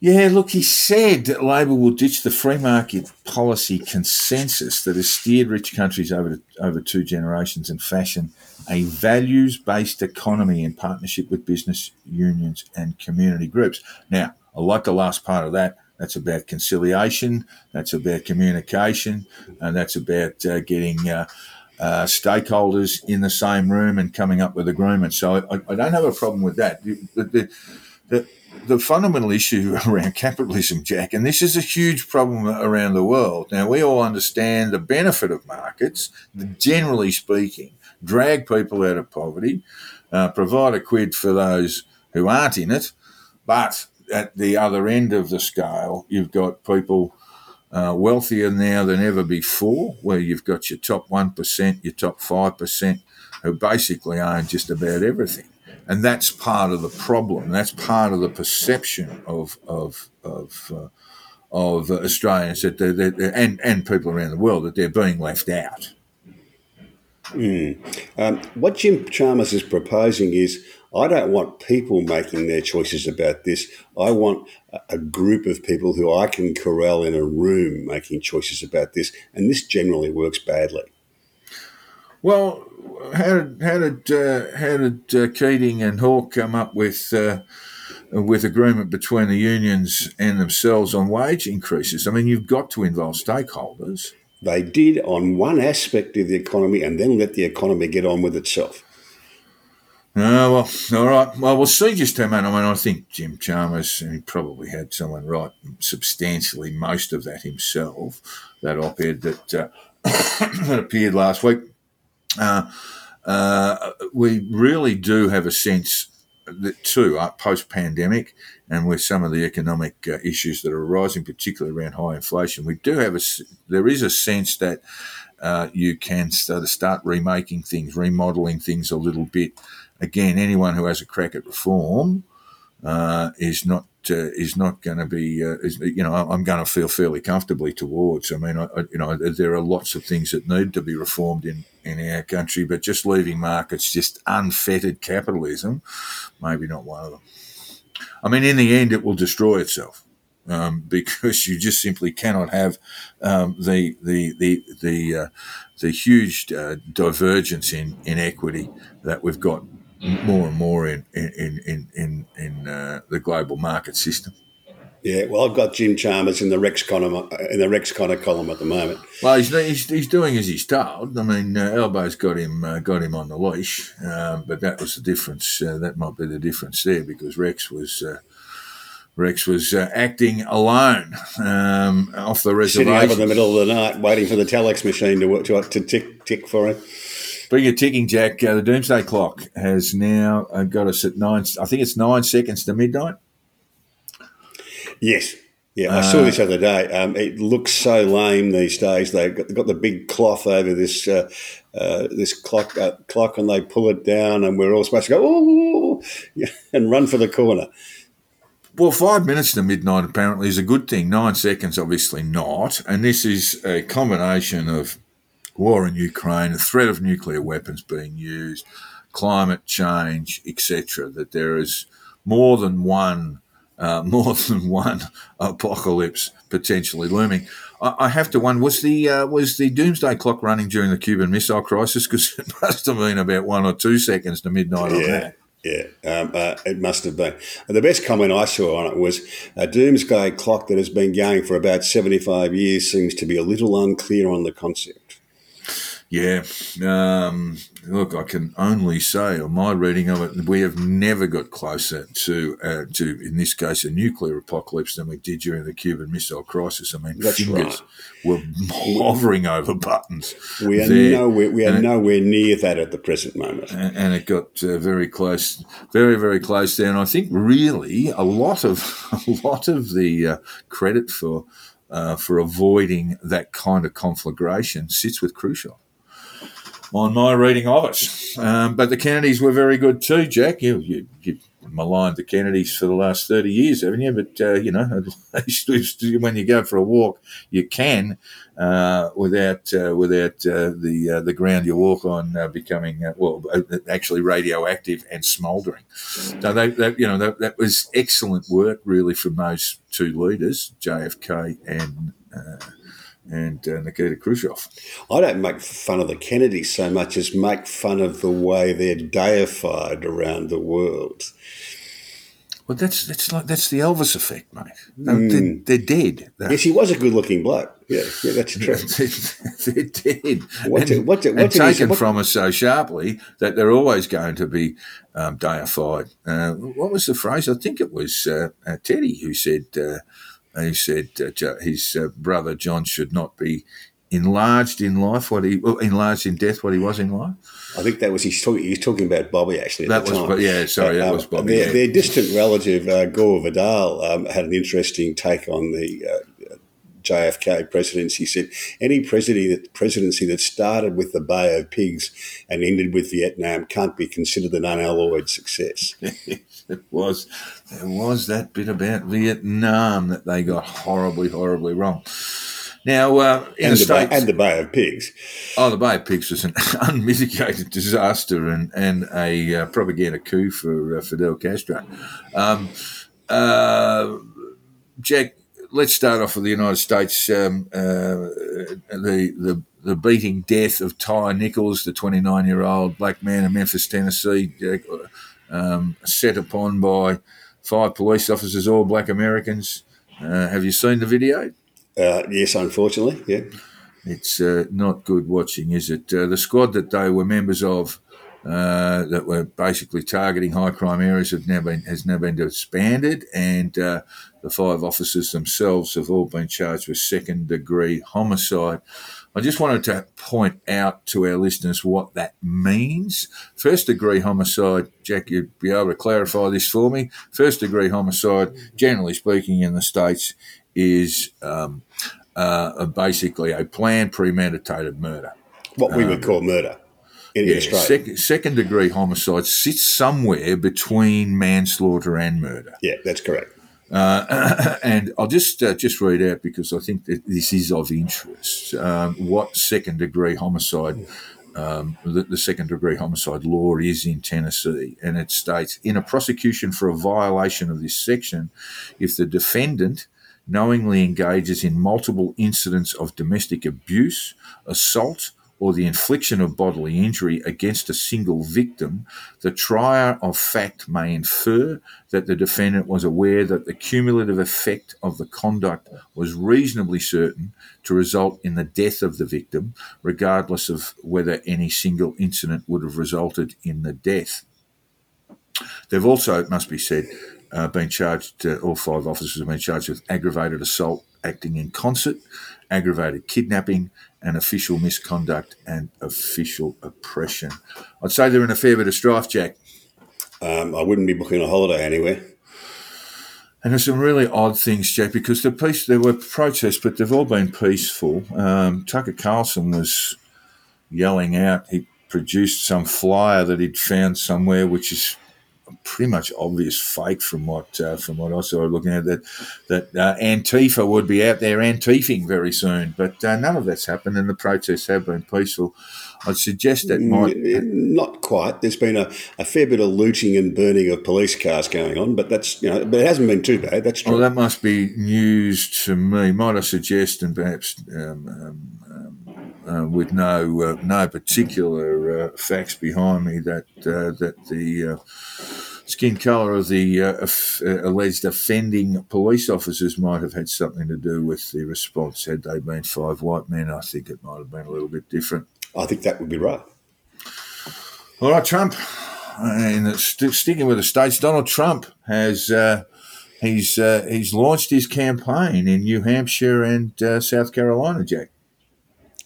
Yeah, look, he said that Labor will ditch the free market policy consensus that has steered rich countries over over two generations and fashion a values based economy in partnership with business unions and community groups. Now, I like the last part of that. That's about conciliation, that's about communication, and that's about uh, getting. Uh, uh, stakeholders in the same room and coming up with agreements. So I, I don't have a problem with that. The, the, the, the fundamental issue around capitalism, Jack, and this is a huge problem around the world. Now, we all understand the benefit of markets, generally speaking, drag people out of poverty, uh, provide a quid for those who aren't in it, but at the other end of the scale, you've got people uh, wealthier now than ever before, where you've got your top 1%, your top 5%, who basically own just about everything. and that's part of the problem. That's part of the perception of of of uh, of Australians that they're, they're, and and people around the world that they're being left out. Um, what Jim Chalmers is proposing is I don't want people making their choices about this. I want a, a group of people who I can corral in a room making choices about this, and this generally works badly. Well, how did how did uh, how did uh, Keating and Hawke come up with uh, with agreement between the unions and themselves on wage increases? I mean, you've got to involve stakeholders. They did on one aspect of the economy, and then let the economy get on with itself. Oh, well, all right. Well, we'll see just how much. I mean, I think Jim Chalmers, he probably had someone write substantially most of that himself, that op ed that, uh, that appeared last week. Uh, uh, we really do have a sense that, too, uh, post pandemic and with some of the economic uh, issues that are arising, particularly around high inflation, we do have a, there is a sense that uh, you can start, start remaking things, remodeling things a little bit again, anyone who has a crack at reform uh, is not uh, is not going to be uh, is, you know I'm going to feel fairly comfortably towards. I mean, I, you know, there are lots of things that need to be reformed in in our country, but just leaving markets, just unfettered capitalism, maybe not one of them. I mean, in the end, it will destroy itself. Um, because you just simply cannot have um, the the the the uh, the huge uh, divergence in inequity that we've got more and more in in in in, in uh, the global market system. Yeah, well, I've got Jim Chalmers in the Rex Connor in the Rex Connor column at the moment. Well, he's he's, he's doing as he's told. I mean, uh, Albo's got him uh, got him on the leash, um, but that was the difference. Uh, that might be the difference there because Rex was. Uh, Rex was uh, acting alone um, off the reservation. Sitting up in the middle of the night, waiting for the telex machine to to, to tick tick for him. Speaking of ticking, Jack, uh, the Doomsday Clock has now uh, got us at nine. I think it's nine seconds to midnight. Yes. Yeah, I saw this other day. Um, it looks so lame these days. They've got, they've got the big cloth over this uh, uh, this clock uh, clock, and they pull it down, and we're all supposed to go oh and run for the corner. Well, five minutes to midnight apparently is a good thing. Nine seconds, obviously not. And this is a combination of war in Ukraine, the threat of nuclear weapons being used, climate change, etc. That there is more than one, uh, more than one apocalypse potentially looming. I, I have to wonder was the uh, was the doomsday clock running during the Cuban Missile Crisis? Because it must have been about one or two seconds to midnight yeah. on that. Yeah, um, uh, it must have been. And the best comment I saw on it was a doomsday clock that has been going for about 75 years seems to be a little unclear on the concept. Yeah. Um, look, I can only say on my reading of it, we have never got closer to, uh, to in this case, a nuclear apocalypse than we did during the Cuban Missile Crisis. I mean, That's fingers right. were hovering over buttons. We are there. nowhere. We are And it- nowhere near that at the present moment. and and it got uh, very close, very very close there. And I think really a lot of a lot of the uh, credit for uh, for avoiding that kind of conflagration sits with Khrushchev. On my reading of it, um, but the Kennedys were very good too, Jack. You, you, you maligned the Kennedys for the last thirty years, haven't you? But uh, you know, at least when you go for a walk, you can uh, without uh, without uh, the uh, the ground you walk on uh, becoming well actually radioactive and smouldering. So they, they you know that, that was excellent work really from those two leaders, JFK and. Uh, and uh, Nikita Khrushchev. I don't make fun of the Kennedys so much as make fun of the way they're deified around the world. Well, that's that's like that's the Elvis effect, mate. No, They're, they're dead. They're, Yes, he was a good-looking bloke. Yeah, yeah, that's true. they're dead. What's and, it- what's it- and what's taken what- from us so sharply that they're always going to be um, deified. Uh, what was the phrase? I think it was uh, uh, Teddy who said who said uh, his uh, brother John should not be enlarged in life what he well, enlarged in death what he was in life. I think that was he's talking. He's talking about Bobby actually. At That the was time. Yeah, sorry, that um, was Bobby, Their, yeah. their distant relative uh, Gore Vidal um, had an interesting take on the uh, JFK presidency said any presidency that, presidency that started with the Bay of Pigs and ended with Vietnam can't be considered an unalloyed success. it was there was that bit about Vietnam that they got horribly, horribly wrong. Now, uh, in and, the, the Bay, states, and the Bay of Pigs. oh, the Bay of Pigs was an unmitigated disaster and and a uh, propaganda coup for uh, Fidel Castro. Um, uh, Jack, let's start off with the United States. Um, uh, the the the beating death of Ty Nichols, the 29 year old black man in Memphis, Tennessee, uh, um, set upon by five police officers, all black Americans. Uh, have you seen the video? Uh, yes, unfortunately, yeah. It's uh, not good watching, is it? Uh, the squad that they were members of, uh, that were basically targeting high crime areas, have now been has now been disbanded, and uh, the five officers themselves have all been charged with second degree homicide. I just wanted to point out to our listeners what that means. First degree homicide, Jack, you'd be able to clarify this for me. First degree homicide, generally speaking, in the States, is um, uh, basically a planned, premeditated murder. What we would call murder in Yeah, Australia. sec- second degree homicide sits somewhere between manslaughter and murder. yeah, that's correct. Uh, and I'll just uh, just read out because I think that this is of interest. Um, what second degree homicide, um, the, the second degree homicide law is in Tennessee, and it states in a prosecution for a violation of this section, if the defendant knowingly engages in multiple incidents of domestic abuse, assault, or the infliction of bodily injury against a single victim, the trier of fact may infer that the defendant was aware that the cumulative effect of the conduct was reasonably certain to result in the death of the victim, regardless of whether any single incident would have resulted in the death. They've also, it must be said, uh, been charged, uh, all five officers have been charged with aggravated assault acting in concert, aggravated kidnapping, and official misconduct and official oppression. I'd say they're in a fair bit of strife, Jack. Um, I wouldn't be booking a holiday anywhere. And there's some really odd things, Jack, because the peace there were protests, but they've all been peaceful. Um, Tucker Carlson was yelling out. He produced some flyer that he'd found somewhere, which is pretty much obvious fake from what uh, from what I saw looking at that that uh, Antifa would be out there antifing very soon, but uh, none of that's happened, and the protests have been peaceful. I'd suggest that might Not quite. There's been a, a fair bit of looting and burning of police cars going on, but that's you know, but it hasn't been too bad. That's true. Well, that must be news to me. Might I suggest, and perhaps um, um, um, uh, with no uh, no particular uh, facts behind me, that uh, that the uh, skin colour of the alleged offending police officers might have had something to do with the response. Had they been five white men, I think it might have been a little bit different. I think that would be right. All right, Trump. And st- sticking with the states, Donald Trump has uh, he's uh, he's launched his campaign in New Hampshire and uh, South Carolina. Jack.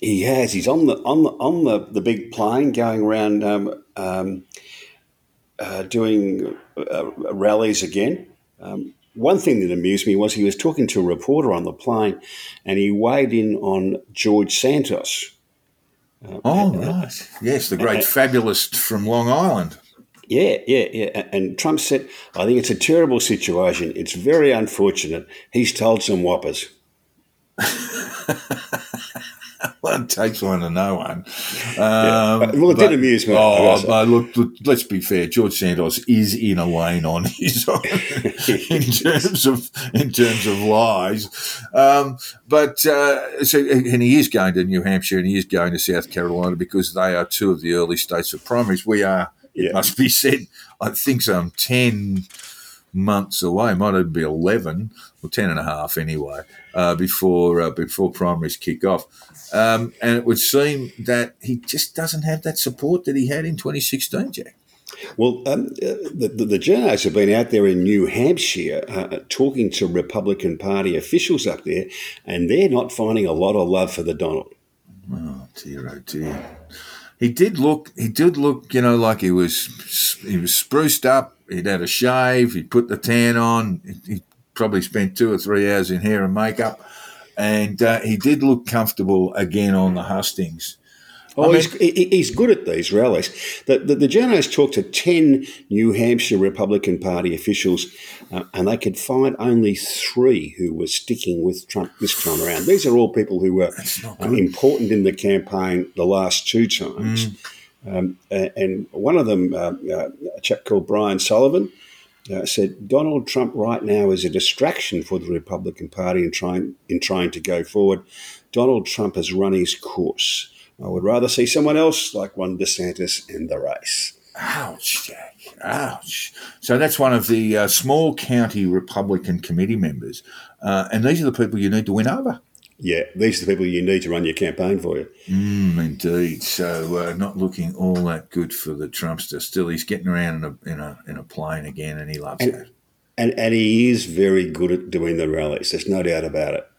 He has. He's on the on the on the, the big plane going around um, um, uh, doing uh, rallies again. Um, one thing that amused me was he was talking to a reporter on the plane, and he weighed in on George Santos. Oh right, yes, the great fabulist from Long Island. Yeah, yeah, yeah. And Trump said, "I think it's a terrible situation. It's very unfortunate. He's told some whoppers." It takes one to know one. Yeah. Um, Well, it did amuse me, Oh, but look, let's be fair. George Santos is in a lane on his own in terms of in terms of lies. Um, but uh, so, and he is going to New Hampshire and he is going to South Carolina because they are two of the early states of primaries. We are, it must be said, I think some ten months away, might even be 11 or 10 and a half anyway, uh, before uh, before primaries kick off. Um, and it would seem that he just doesn't have that support that he had in 2016, Jack. Well, um, uh, the, the, the journos have been out there in New Hampshire uh, talking to Republican Party officials up there, and they're not finding a lot of love for the Donald. Oh dear, oh dear. He did look. He did look. You know, like he was. He was spruced up. He'd had a shave. he'd put the tan on. He, probably spent two or three hours in hair and makeup. and uh, he did look comfortable again on the hustings. Oh, I mean- he's, he's good at these rallies. The, the, the journos talked to 10 New Hampshire Republican Party officials, uh, and they could find only three who were sticking with Trump this time around. These are all people who were important in the campaign the last two times. Um, and one of them, uh, uh, a chap called Brian Sullivan, uh, said Donald Trump right now is a distraction for the Republican Party in trying in trying to go forward. Donald Trump has run his course. I would rather see someone else like Ron DeSantis in the race. Ouch, Jack. Ouch. So that's one of the uh, small county Republican committee members. Uh, and these are the people you need to win over. Yeah, these are the people you need to run your campaign for you. Mm, indeed. So uh, not looking all that good for the Trumpster. Still, he's getting around in a, in a, in a plane again, and he loves that. And, and he is very good at doing the rallies. There's no doubt about it.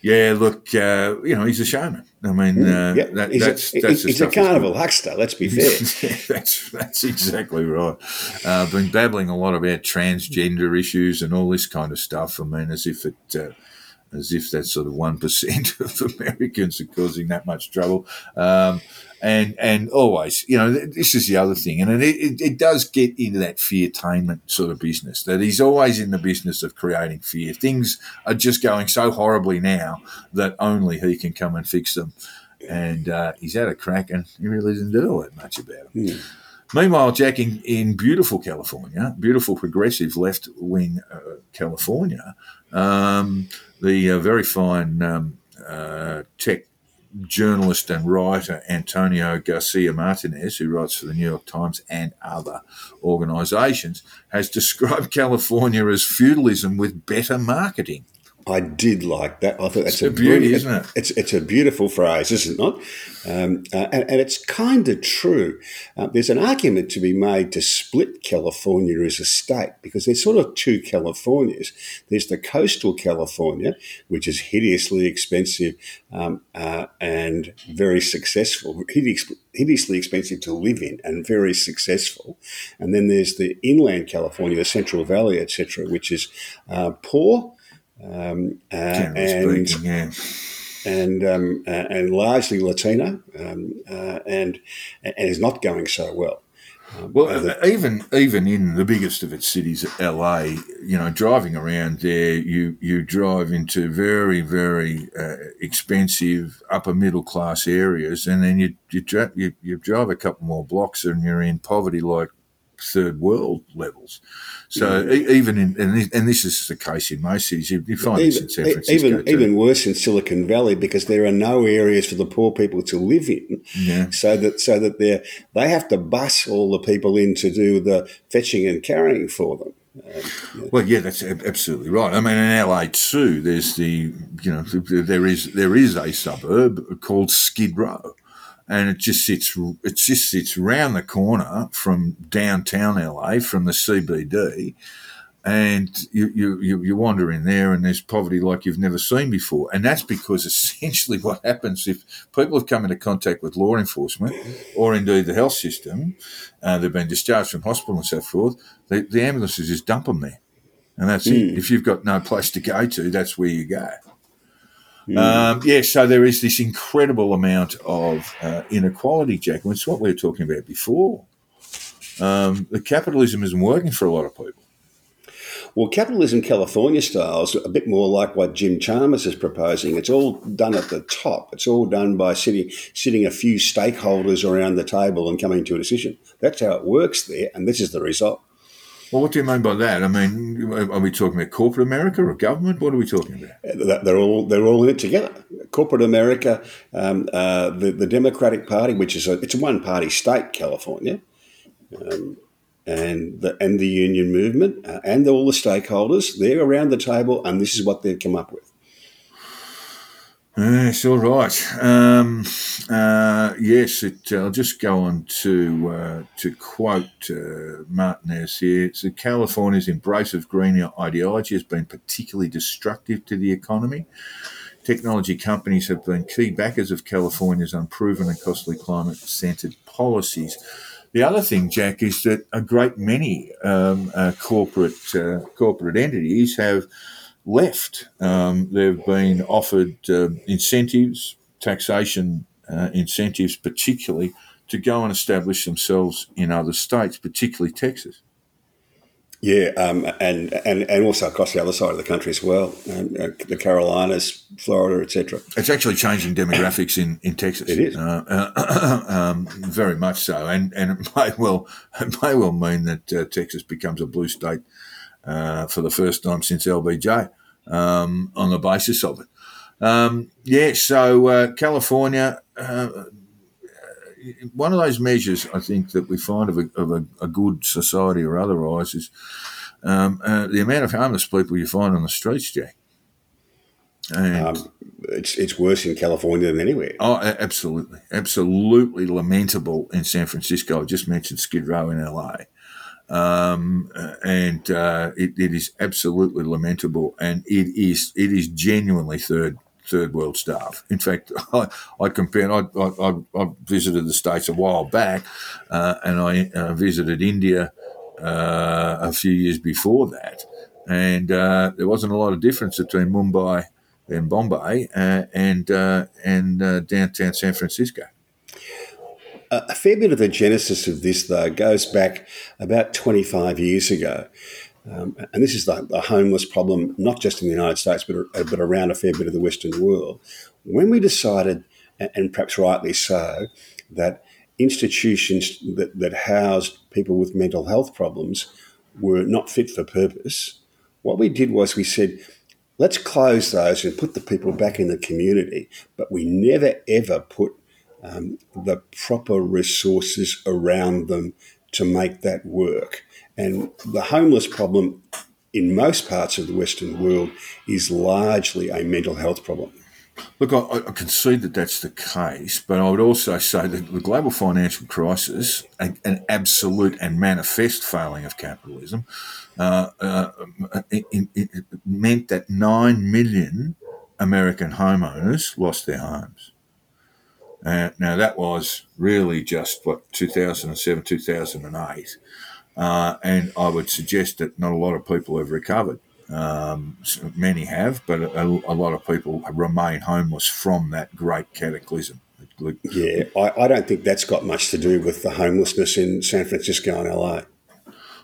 Yeah, look, uh, you know, he's a showman. I mean, uh, yeah, that, he's, that's, a, that's he's a carnival huckster, let's be fair. Yeah, that's that's exactly right. Uh, I've been babbling a lot about transgender issues and all this kind of stuff. I mean, as if it, uh, as if that sort of one percent of Americans are causing that much trouble. Um, and and always, you know, this is the other thing, and it, it, it does get into that feartainment sort of business. That he's always in the business of creating fear. Things are just going so horribly now that only he can come and fix them. And uh, he's had a crack, and he really didn't do all that much about it. Meanwhile, Jack, in, in beautiful California, beautiful progressive left wing uh, California, um, the uh, very fine um, uh, tech journalist and writer Antonio Garcia Martinez, who writes for the New York Times and other organisations, has described California as feudalism with better marketing. I did like that. I thought that's It's a beauty, isn't it? It's it's a beautiful phrase, is it not? Um, uh, and, and it's kind of true. Uh, there's an argument to be made to split California as a state because there's sort of two Californias. There's the coastal California, which is hideously expensive um, uh, and very successful, hideous, hideously expensive to live in and very successful. And then there's the inland California, the Central Valley, etc., which is uh, poor. Um, uh, and speaking, yeah. and um, uh, and largely Latino, um, uh, and and is not going so well. Well, even even in the biggest of its cities, LA, you know, driving around there, you you drive into very very uh, expensive upper middle class areas, and then you you, dra- you you drive a couple more blocks, and you're in poverty like third world levels. So e- even in and this, and this is the case in most cities, you, find this in San Even, Francisco even, too. even worse in Silicon Valley because there are no areas for the poor people to live in, Yeah. so that so that they they have to bus all the people in to do the fetching and carrying for them. Uh, well, yeah, that's absolutely right. I mean, in LA too, there's the you know there is there is a suburb called Skid Row, and it just sits it just sits round the corner from downtown LA from the CBD, and you you you, you wander in there, and there's poverty like you've never seen before, and that's because essentially what happens if people have come into contact with law enforcement or indeed the health system, uh, they've been discharged from hospital and so forth, the, the ambulances just dump them there. And that's it. If you've got no place to go to, that's where you go. Um, yeah, so there is this incredible amount of uh, inequality, Jack. And it's what we were talking about before. Um, the capitalism isn't working for a lot of people. Well, capitalism California style is a bit more like what Jim Chalmers is proposing. It's all done at the top. It's all done by sitting sitting a few stakeholders around the table and coming to a decision. That's how it works there, and this is the result. Well, what do you mean by that? I mean, are we talking about corporate America or government? What are we talking about? They're all they're all in it together. Corporate America, um, uh, the the Democratic Party, which is a it's a one party state, California, um, and the and the union movement uh, and all the stakeholders. They're around the table, and this is what they've come up with. Yes, all right. Um, uh, yes, it, I'll just go on to uh, to quote uh, Martinez here. So California's embrace of green ideology has been particularly destructive to the economy. Technology companies have been key backers of California's unproven and costly climate-centered policies. The other thing, Jack, is that a great many um, uh, corporate uh, corporate entities have left. Um, they've been offered uh, incentives, taxation uh, incentives, particularly to go and establish themselves in other states, particularly Texas. Yeah, um, and, and and also across the other side of the country as well, um, uh, the Carolinas, Florida, etc. It's actually changing demographics in, in Texas. It is uh, uh, um, very much so, and and it may well it may well mean that uh, Texas becomes a blue state uh, for the first time since LBJ um, on the basis of it. Um, yeah, so uh, California one of those measures I think that we find of a, of a, a good society or otherwise is um, uh, the amount of homeless people you find on the streets, Jack. Um, it's it's worse in California than anywhere. Oh, absolutely, absolutely lamentable in San Francisco. I just mentioned Skid Row in LA, um, and uh, it, it is absolutely lamentable, and it is it is genuinely third third world stuff. In fact, I, I compared. I, I, I, visited the states a while back, uh, and I uh, visited India uh, a few years before that, and uh, there wasn't a lot of difference between Mumbai and Bombay uh, and uh, and downtown San Francisco. A fair bit of the genesis of this, though, goes back about 25 years ago. Um, and this is the, the, homeless problem, not just in the United States, but, uh, but around a fair bit of the Western world. When we decided, and perhaps rightly so, that institutions that, that housed people with mental health problems were not fit for purpose, what we did was we said, let's close those and put the people back in the community, but we never ever put um, the proper resources around them to make that work. And the homeless problem in most parts of the Western world is largely a mental health problem. Look, I, I concede that that's the case, but I would also say that the global financial crisis, an, an absolute and manifest failing of capitalism, uh, uh, it, it, meant that 9 million American homeowners lost their homes. Uh, now, that was really just what 2007, 2008. Uh, and I would suggest that not a lot of people have recovered. Um, many have, but a, a, lot of people remain homeless from that great cataclysm. Yeah, I, I, don't think that's got much to do with the homelessness in San Francisco and LA.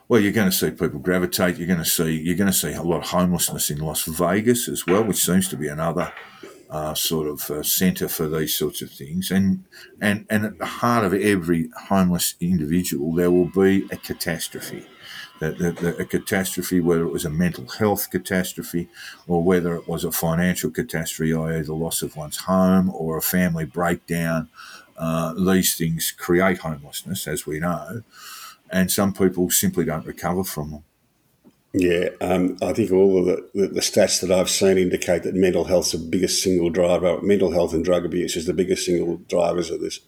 Well, you're going to see people gravitate. You're going to see you're going to see a lot of homelessness in Las Vegas as well, which seems to be another uh, sort of uh, centre for these sorts of things. And, and, and at the heart of every homeless individual, there will be a catastrophe. The, the, the, a catastrophe, whether it was a mental health catastrophe or whether it was a financial catastrophe, i.e., the loss of one's home or a family breakdown. Uh, these things create homelessness, as we know, and some people simply don't recover from them. Yeah, um, I think all of the, the, the, stats that I've seen indicate that mental health is the biggest single driver. Mental health and drug abuse is the biggest single drivers of this.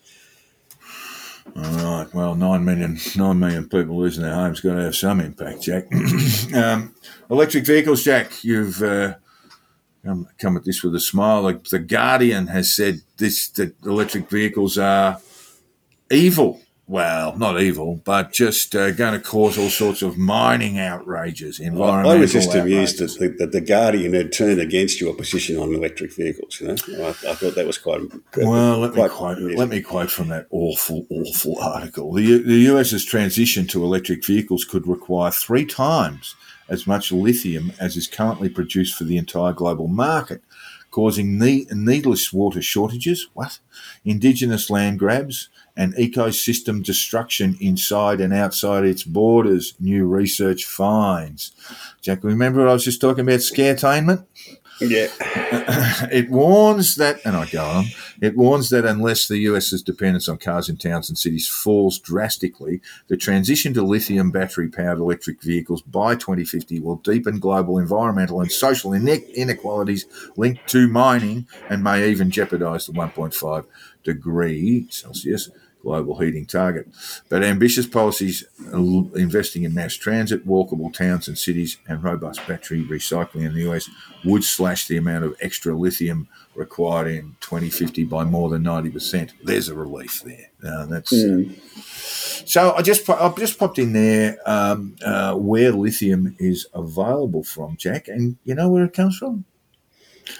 All right. Well, nine million, nine million people losing their homes got to have some impact, Jack. um, electric vehicles, Jack. You've uh, come, come at this with a smile. Like the Guardian has said, this that electric vehicles are evil well, not evil, but just uh, going to cause all sorts of mining outrages, environmental. I was just amused that the, that the Guardian had turned against your position on electric vehicles. You know, I, I thought that was quite. Well, let, quite me quote, let me quote from that awful, awful article. The, the US's transition to electric vehicles could require three times as much lithium as is currently produced for the entire global market, causing ne- needless water shortages. What? Indigenous land grabs and ecosystem destruction inside and outside its borders, new research finds. Jack, remember what I was just talking about scaretainment? Yeah. it warns that, and I go on, it warns that unless the US's dependence on cars in towns and cities falls drastically, the transition to lithium battery powered electric vehicles by 2050 will deepen global environmental and social inequalities linked to mining and may even jeopardize the 1.5 degree Celsius global heating target. But ambitious policies investing in mass transit, walkable towns and cities, and robust battery recycling in the US would slash the amount of extra lithium required in 2050 by more than 90%. There's a relief there. Uh, that's. Uh, so I just I just popped in there um, uh, where lithium is available from, Jack, and you know where it comes from.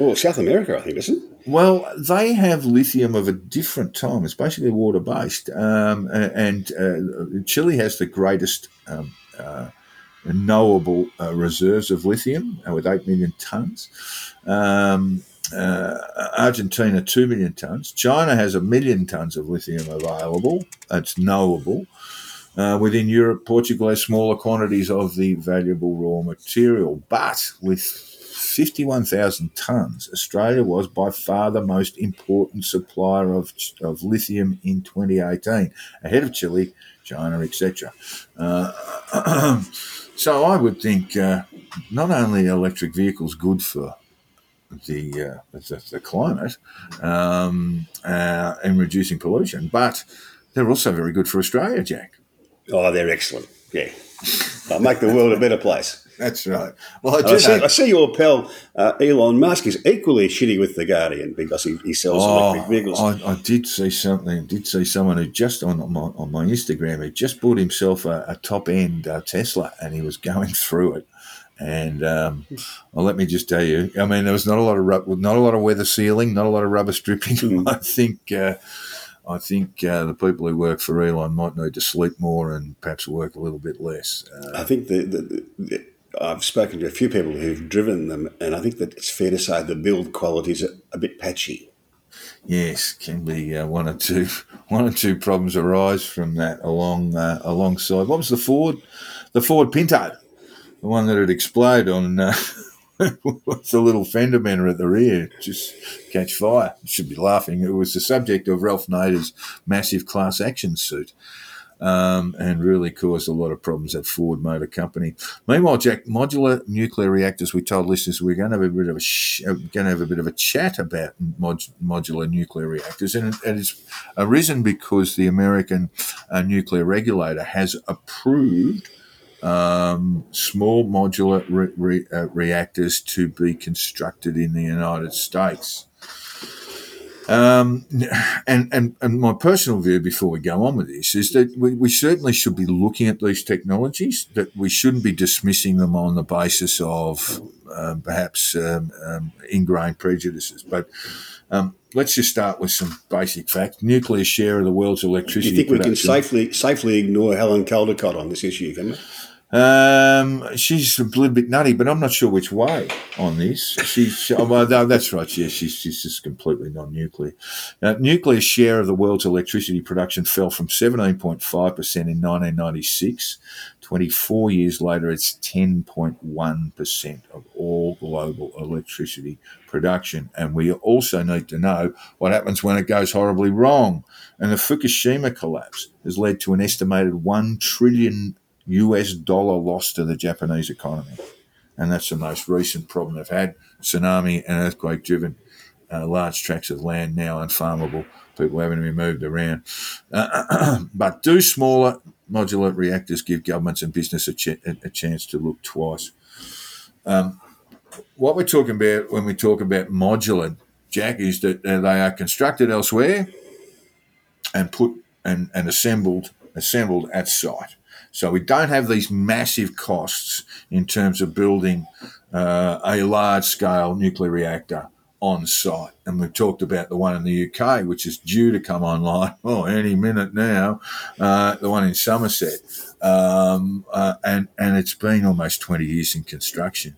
Well, South America, I think, isn't it? Well, they have lithium of a different time. It's basically water based, um, and uh, Chile has the greatest um, uh, knowable uh, reserves of lithium uh, with eight million tons. Um, uh, Argentina, 2 million tonnes. China has a million tonnes of lithium available. That's knowable. Uh, within Europe, Portugal has smaller quantities of the valuable raw material. But with 51,000 tonnes, Australia was by far the most important supplier of, of lithium in 2018, ahead of Chile, China, etc. Uh, so I would think uh, not only electric vehicles good for the uh, the, the, climate um, uh, and reducing pollution, but they're also very good for Australia, Jack. Oh, they're excellent. Yeah, they'll make the world a better place. That's right. Well, I, just, I, see, I see, your pal uh, Elon Musk is equally shitty with the Guardian because he, he sells oh, electric vehicles. I, I, did see something. Did see someone who just on my, on my Instagram he just bought himself a, a top end uh, Tesla and he was going through it and um, well, let me just tell you, I mean, there was not a lot of not a lot of weather sealing, not a lot of rubber stripping. Mm. I think uh, I think uh, the people who work for Elon might need to sleep more and perhaps work a little bit less. Uh, I think the, the, the, I've spoken to a few people who've driven them, and I think that it's fair to say the build quality is a, a bit patchy. Yes, can be uh, one or two one or two problems arise from that along uh, alongside. What was the Ford? The Ford Pinto the one that had exploded on uh, the little fender bender at the rear just catch fire. should be laughing. It was the subject of Ralph Nader's massive class action suit. Um, and really caused a lot of problems at Ford Motor Company. Meanwhile, Jack, modular nuclear reactors. We told listeners we're going to have a bit of a sh- uh, going to have a bit of a chat about mod- modular nuclear reactors, and, it, and, it's arisen because the American uh, nuclear regulator has approved um, small modular re- re- uh, reactors to be constructed in the United States. Um, and, and, and my personal view before we go on with this is that we, we certainly should be looking at these technologies, that we shouldn't be dismissing them on the basis of um, perhaps um, um, ingrained prejudices. But um, let's just start with some basic facts. Nuclear share of the world's electricity. Do you think production. we can safely safely ignore Helen Caldicott on this issue, can we? Um, she's a little bit nutty, but I'm not sure which way on this. She's she, oh, well, no, that's right. Yeah, she's, she's just completely non-nuclear. Now, nuclear share of the world's electricity production fell from 17.5 percent in 1996. 24 years later, it's 10.1 percent of all global electricity production. And we also need to know what happens when it goes horribly wrong. And the Fukushima collapse has led to an estimated one trillion US dollar loss to the Japanese economy. And that's the most recent problem they've had tsunami and earthquake driven. Uh, large tracts of land now unfarmable, people having to be moved around. Uh, but do smaller modular reactors give governments and business a, ch- a chance to look twice? Um, what we're talking about when we talk about modular, Jack, is that uh, they are constructed elsewhere and put and, and assembled assembled at site. So we don't have these massive costs in terms of building uh, a large scale nuclear reactor on site. And we've talked about the one in the UK, which is due to come online, oh, any minute now, uh, the one in Somerset. Um, uh, and, and it's been almost 20 years in construction.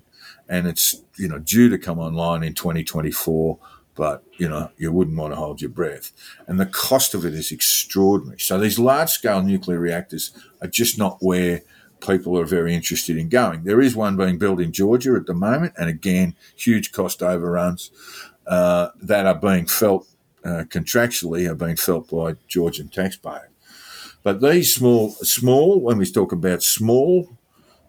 And it's, you know, due to come online in 2024 but you know you wouldn't want to hold your breath. And the cost of it is extraordinary. So these large scale nuclear reactors are just not where people are very interested in going. There is one being built in georgia at the moment and again huge cost overruns uh, that are being felt uh, contractually are being felt by georgian taxpayers. But these small small when we talk about small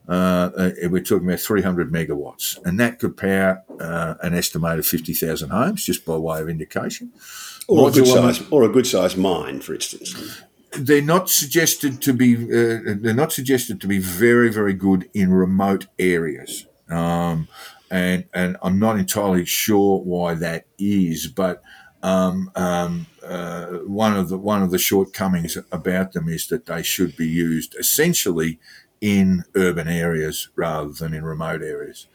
uh, uh, we're talking about 300 megawatts, and that could power uh, an estimated 50,000 homes, just by way of indication. Or a, good size, or a good size mine, for instance. they're not suggested to be uh, they're not suggested to be very very good in remote areas um, and and I'm not entirely sure why that is but um, um, uh, one of the one of the shortcomings about them is that they should be used essentially in urban areas rather than in remote areas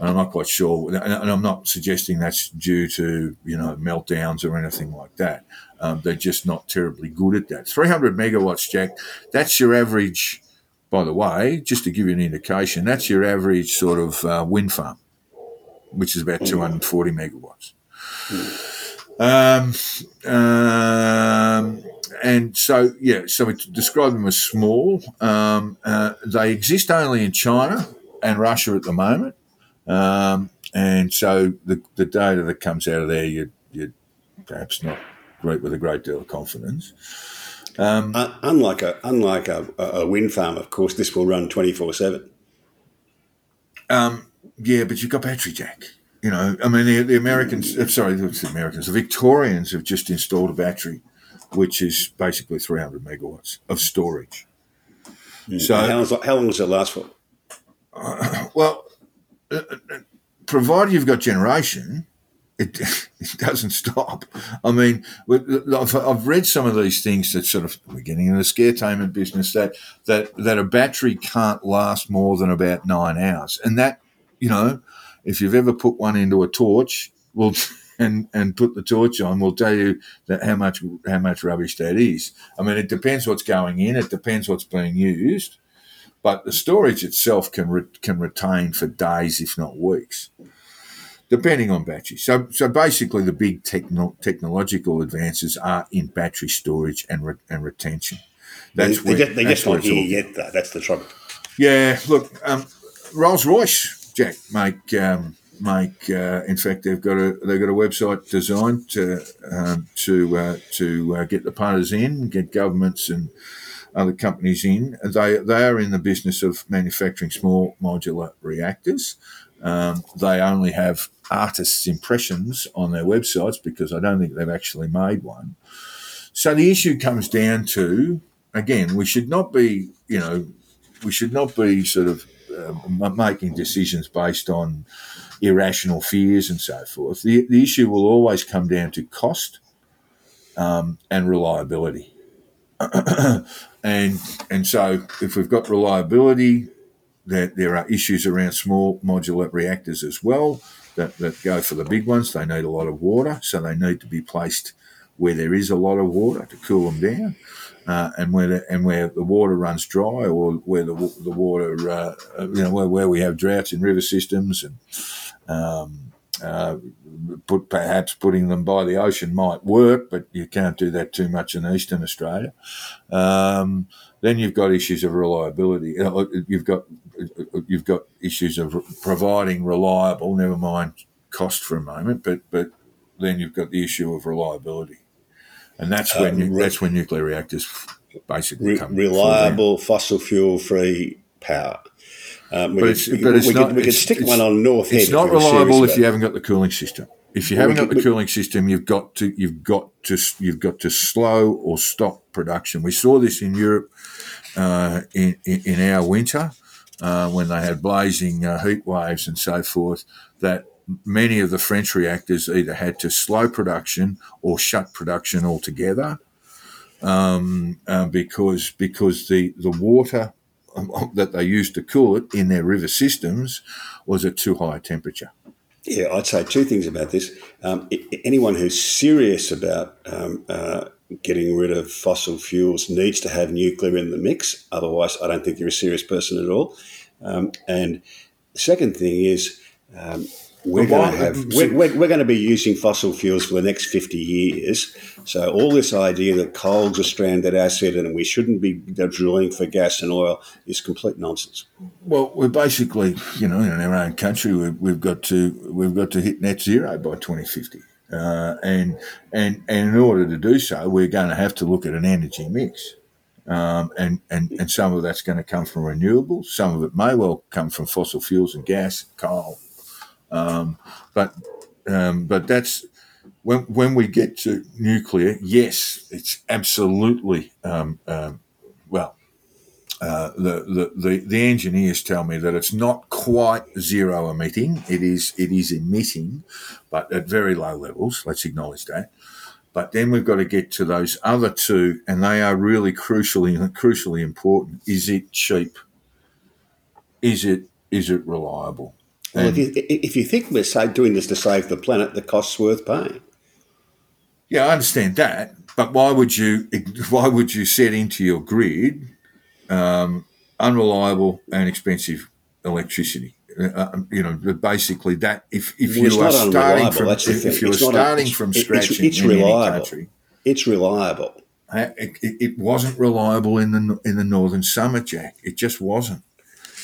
and I'm not quite sure, and I'm not suggesting that's due to you know meltdowns or anything like that. Um, they're just not terribly good at that. 300 megawatts, Jack. That's your average. By the way, just to give you an indication, that's your average sort of uh, wind farm, which is about 240 megawatts. Um, um, and so, yeah, so we describe them as small. Um, uh, they exist only in China and Russia at the moment. Um, and so the, the data that comes out of there, you, you perhaps not great with a great deal of confidence. Um, uh, unlike a unlike a, a, wind farm, of course, this will run twenty four seven. Um, yeah, but you've got battery jack. You know, I mean, the, the Americans, uh, sorry, the Americans, the Victorians have just installed a battery, which is basically 300 megawatts of storage. Mm. So, how long, how long does it last for? Uh, well, provided you've got generation, it, it doesn't stop. I mean, I've, I've read some of these things that sort of we're getting in the scaretainment business that that that a battery can't last more than about nine hours, and that you know, if you've ever put one into a torch, well. And, and put the torch on, will tell you that how much how much rubbish that is. I mean, it depends what's going in. It depends what's being used but the storage itself can re- can retain for days, if not weeks, depending on battery. So, so basically, the big techno- technological advances are in battery storage and re- and retention. That's they, where, they, they just not here yet. Though. That's the trouble. Yeah, look, um, Rolls Royce, Jack, make um, make. Uh, in fact, they've got a they've got a website designed to um, to uh, to uh, get the punters in, get governments and other companies in. They they are in the business of manufacturing small modular reactors. Um, they only have artists' impressions on their websites because I don't think they've actually made one. So the issue comes down to again, we should not be, you know, we should not be sort of uh, making decisions based on irrational fears and so forth. The, the issue will always come down to cost um, and reliability. and and so if we've got reliability, that there are issues around small modular reactors as well that, that go for the big ones. They need a lot of water, so they need to be placed where there is a lot of water to cool them down. Uh, and where the, and where the water runs dry, or where the the water, uh, you know, where, where we have droughts in river systems, and um, uh, put perhaps putting them by the ocean might work, but you can't do that too much in eastern Australia. Um, then you've got issues of reliability. Uh, you've got you've got issues of providing reliable. Never mind cost for a moment, but but then you've got the issue of reliability, and that's when um, re- that's when nuclear reactors basically re- reliable fossil fuel free power. Um, we, but it's, could, but it's we, not, could, we could stick one on North Head. It's not reliable if you haven't got the cooling system. If you haven't got the cooling system, you've got to you've got to you've got to slow or stop production. We saw this in Europe uh, in, in, in our winter uh, when they had blazing uh, heat waves and so forth. That many of the French reactors either had to slow production or shut production altogether um, uh, because because the the water that they used to cool it in their river systems was at too high a temperature. Yeah, I'd say two things about this. Um, anyone who's serious about um, uh, getting rid of fossil fuels needs to have nuclear in the mix. Otherwise, I don't think you're a serious person at all. Um, and the second thing is um, we're going to have we're, we're, we're, going to be using fossil fuels for the next 50 years. So all this idea that coal's a stranded asset and we shouldn't be drilling for gas and oil is complete nonsense. Well we're basically you know in our own country we've, we've got to we've got to hit net zero by 2050 uh, and and and in order to do so we're going to have to look at an energy mix. Um, and, and, and some of that's going to come from renewables. Some of it may well come from fossil fuels and gas, coal, um, but um, but that's when when we get to nuclear, yes, it's absolutely um, um, well. Uh, the, the, the, the engineers tell me that it's not quite zero emitting. It is it is emitting, but at very low levels. Let's acknowledge that. But then we've got to get to those other two, and they are really crucially crucially important. Is it cheap? Is it is it reliable? Well, if you, if you think we're doing this to save the planet, the cost's worth paying. Yeah, I understand that, but why would you why would you set into your grid um, unreliable and expensive electricity? Uh, uh you know, basically that if if well, you are starting from if, if you are starting a, from scratch it's, it's in, reliable. any country, it's reliable. It, it, it wasn't reliable in the in the northern summer, Jack. It just wasn't.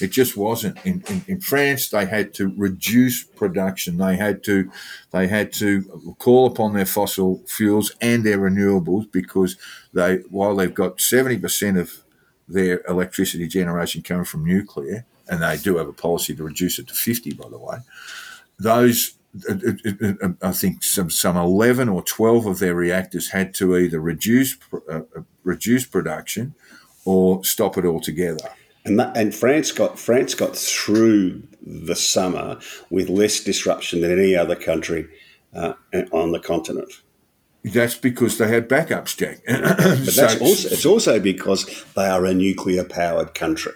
It just wasn't. In, in, in, France, they had to reduce production. They had to they had to call upon their fossil fuels and their renewables because they while they've got seventy percent of their electricity generation coming from nuclear, and they do have a policy to reduce it to fifty, by the way. Those I think some some eleven or twelve of their reactors had to either reduce uh, reduce production or stop it altogether. And, that, and France got France got through the summer with less disruption than any other country uh, on the continent. That's because they had backups, Jack. but so, that's also, it's also because they are a nuclear powered country.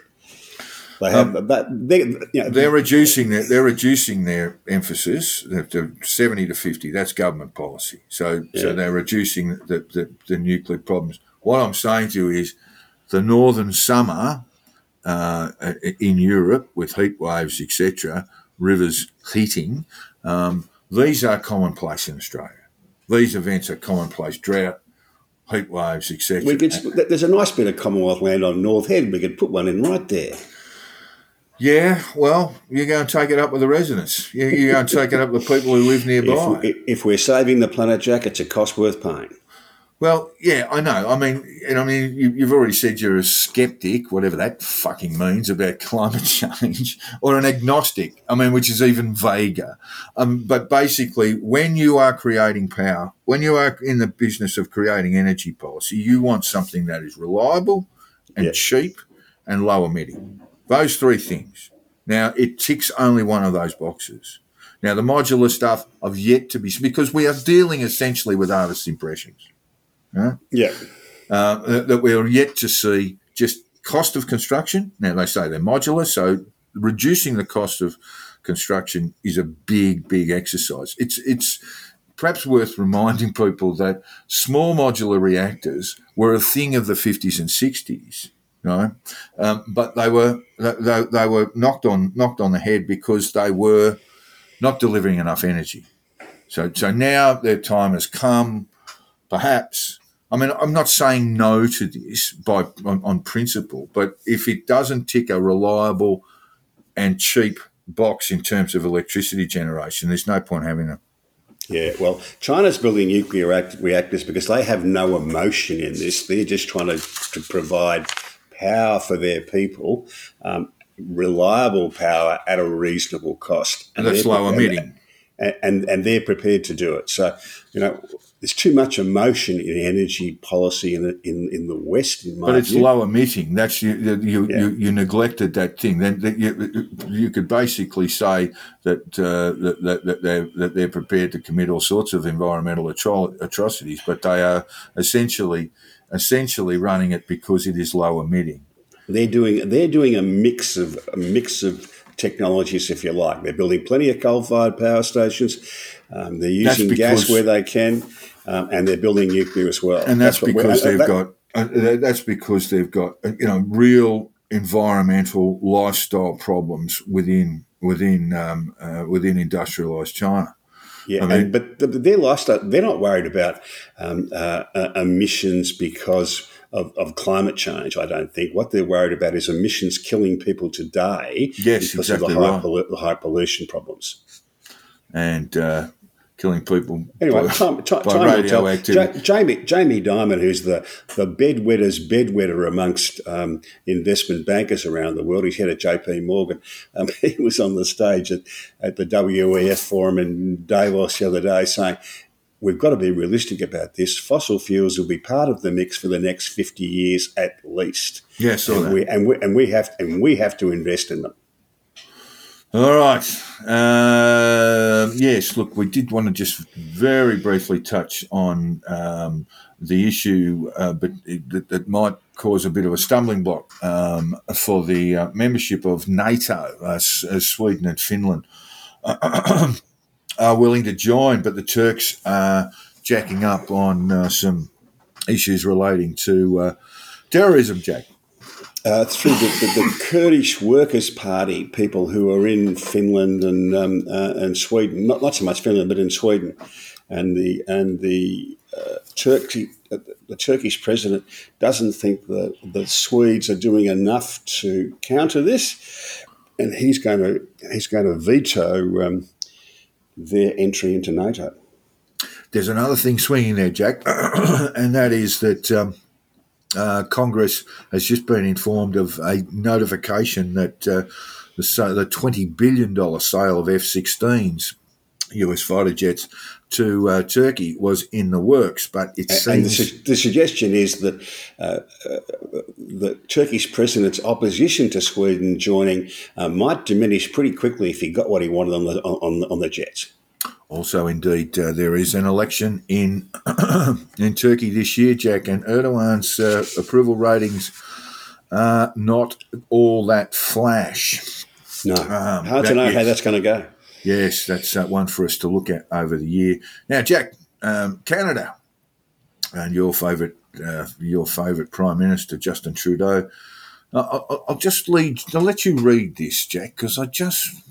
They have um. They, you know, they're reducing their they're reducing their emphasis to seventy to fifty. That's government policy. So yeah. so they're reducing the, the, the nuclear problems. What I'm saying to you is, the northern summer uh, in Europe with heat waves, etc., rivers heating. Um, these are commonplace in Australia. These events are commonplace. Drought, heat waves, etc. There's a nice bit of Commonwealth land on North Head. We could put one in right there. Yeah, well, you're going to take it up with the residents. You're going to take it up with people who live nearby. If, if we're saving the planet, Jack, it's a cost worth paying. Well, yeah, I know. I mean, and I mean, you, have already said you're a skeptic, whatever that fucking means about climate change, or an agnostic. I mean, which is even vaguer. Um, but basically, when you are creating power, when you are in the business of creating energy policy, you want something that is reliable and yeah. cheap and low emitting. Those three things. Now, it ticks only one of those boxes. Now, the modular stuff, I've yet to be because we are dealing essentially with artist impressions. Right? Yeah. Uh, that we're yet to see just cost of construction. Now, they say they're modular, so reducing the cost of construction is a big, big exercise. It's, it's, perhaps worth reminding people that small modular reactors were a thing of the 50s and 60s. right? um, but they were they, they were knocked on knocked on the head because they were not delivering enough energy. So so now their time has come, perhaps I mean, I'm not saying no to this by on, on, principle, but if it doesn't tick a reliable and cheap box in terms of electricity generation, there's no point having it. Yeah, well, China's building nuclear reactors because they have no emotion in this. They're just trying to, to provide power for their people, um, reliable power at a reasonable cost. And that's low emitting. And, and, and they're prepared to do it. So, you know, there's too much emotion in energy policy in in, in the West. In but it's view. low emitting. That's you you, yeah. you, you neglected that thing. Then you, you could basically say that, uh, that, that they're that they're prepared to commit all sorts of environmental atro- atrocities, but they are essentially essentially running it because it is low emitting. They're doing they're doing a mix of a mix of technologies, if you like. They're building plenty of coal-fired power stations. Um, they're using gas where they can um, and they're building nuclear as well. And that's, that's because they've that, got uh, that's because they've got uh, you know real environmental lifestyle problems within within um, uh, within industrialized China. Yeah, I mean, and, but the, their lifestyle, they're not worried about um, uh, uh, emissions because of, of, climate change, I don't think. What they're worried about is emissions killing people today yes, because exactly of the high, right. pollu- high pollution problems. And uh, killing people. Anyway, by, time, time, by time radioactivity. Jamie Jamie Dimon, who's the the bedwetter's bedwetter amongst um, investment bankers around the world, he's head of J.P. Morgan. Um, he was on the stage at, at the WEF forum in Davos the other day saying. we've got to be realistic about this. Fossil fuels will be part of the mix for the next 50 years at least. Yes, yeah, and and we and we have and we have to invest in them. All right. Uh, yes, look, we did want to just very briefly touch on um, the issue, uh, but that, that, might cause a bit of a stumbling block um, for the uh, membership of NATO, as Sweden and Finland are willing to join, but the Turks are jacking up on uh, some issues relating to uh, terrorism, Jack. Uh, through the, the, the, Kurdish Workers' Party, people who are in Finland and um, uh, and Sweden, not not so much Finland, but in Sweden, and the and the uh, Turkey, uh, the Turkish president doesn't think that the Swedes are doing enough to counter this, and he's going to he's going to veto um, their entry into NATO. There's another thing swinging there, Jack, and that is that. Um, uh, Congress has just been informed of a notification that uh, the, the $20 billion sale of F 16s, US fighter jets, to uh, Turkey was in the works, but it seems. And the, su- the, suggestion is that uh, uh, the Turkish president's opposition to Sweden joining uh, might diminish pretty quickly if he got what he wanted on the, on, on the jets. Also, indeed, uh, there is an election in in Turkey this year, Jack, and Erdogan's uh, approval ratings are not all that flash. No, um, hard to know yes, how that's going to go. Yes, that's uh, one for us to look at over the year. Now, Jack, um, Canada, and your favourite uh, your favourite Prime Minister Justin Trudeau. I'll, I'll just lead. I'll let you read this, Jack, because I just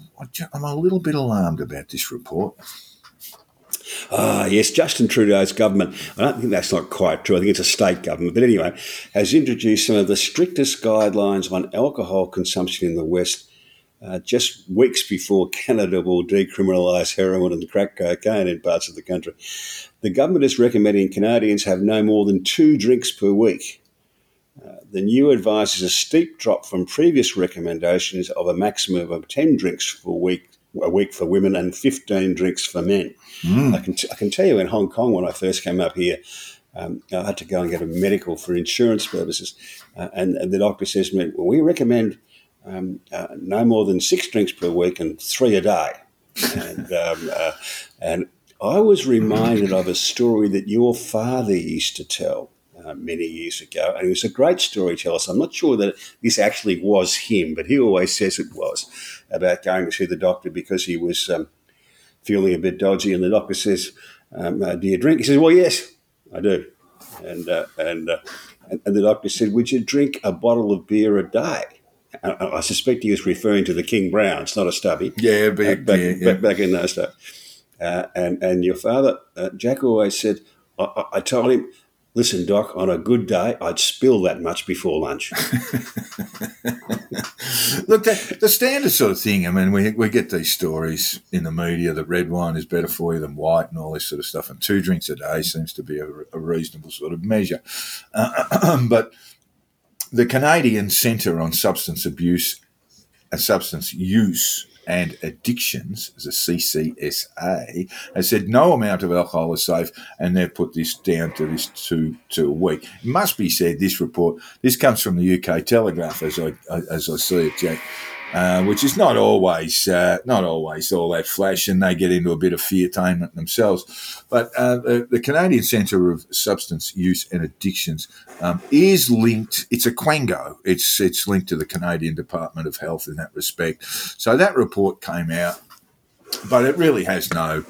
I'm a little bit alarmed about this report. Ah, yes, Justin Trudeau's government, I don't think that's not quite true. I think it's a state government, but anyway, has introduced some of the strictest guidelines on alcohol consumption in the West uh, just weeks before Canada will decriminalise heroin and crack cocaine in parts of the country. The government is recommending Canadians have no more than two drinks per week. Uh, the new advice is a steep drop from previous recommendations of a maximum of 10 drinks per week a week for women and 15 drinks for men. Mm. I, can t- I can tell you in Hong Kong, when I first came up here, um, I had to go and get a medical for insurance purposes. Uh, and, and, the doctor says to me, well, we recommend um, uh, no more than six drinks per week and three a day. and, um, uh, and I was reminded of a story that your father used to tell uh, many years ago, and he was a great storyteller. So I'm not sure that this actually was him, but he always says it was about going to see the doctor because he was um, feeling a bit dodgy, and the doctor says, um, uh, "Do you drink?" He says, "Well, yes, I do." And uh, and, uh, and and the doctor said, "Would you drink a bottle of beer a day?" I suspect he was referring to the King Browns, not a stubby. Yeah, back, back, yeah, yeah. back, back in those days. Uh, and and your father, uh, Jack, always said, I, I, told him Listen, Doc, on a good day, I'd spill that much before lunch. Look, the, the, standard sort of thing. I mean, we, we get these stories in the media that red wine is better for you than white and all this sort of stuff. And two drinks a day seems to be a, a reasonable sort of measure. Uh, but the Canadian Centre on Substance Abuse and Substance Use and Addictions, as a CCSA, has said no amount of alcohol is safe, and they've put this down to this two to a week. It must be said, this report, this comes from the UK Telegraph, as I as I see it, Jack. Uh, which is not always uh, not always all that flash, and they get into a bit of feartainment themselves. But uh, the, the, Canadian Centre of Substance Use and Addictions um, is linked. It's a Quango. It's it's linked to the Canadian Department of Health in that respect. So that report came out, but it really has no.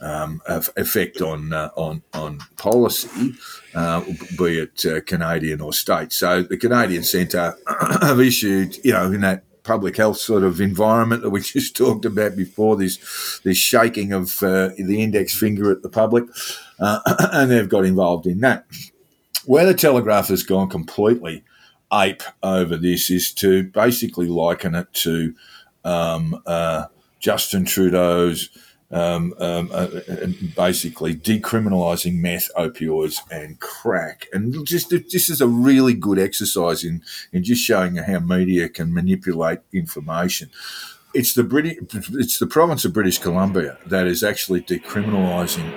Um, effect on uh, on on policy, uh, be it uh, Canadian or state. So the Canadian Centre have issued, you know, in that public health sort of environment that we just talked about before. This this shaking of uh, the index finger at the public, uh, and they've got involved in that. Where the Telegraph has gone completely ape over this is to basically liken it to um, uh, Justin Trudeau's um, um, uh, basically decriminalising meth, opioids, and crack. And just this is a really good exercise in in just showing how media can manipulate information. it's the British, it's the province of British Columbia that is actually decriminalising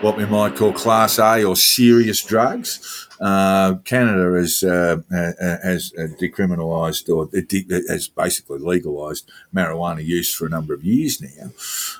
what we might call Class A or serious drugs. Uh, Canada has uh, has decriminalised or has basically legalised marijuana use for a number of years now.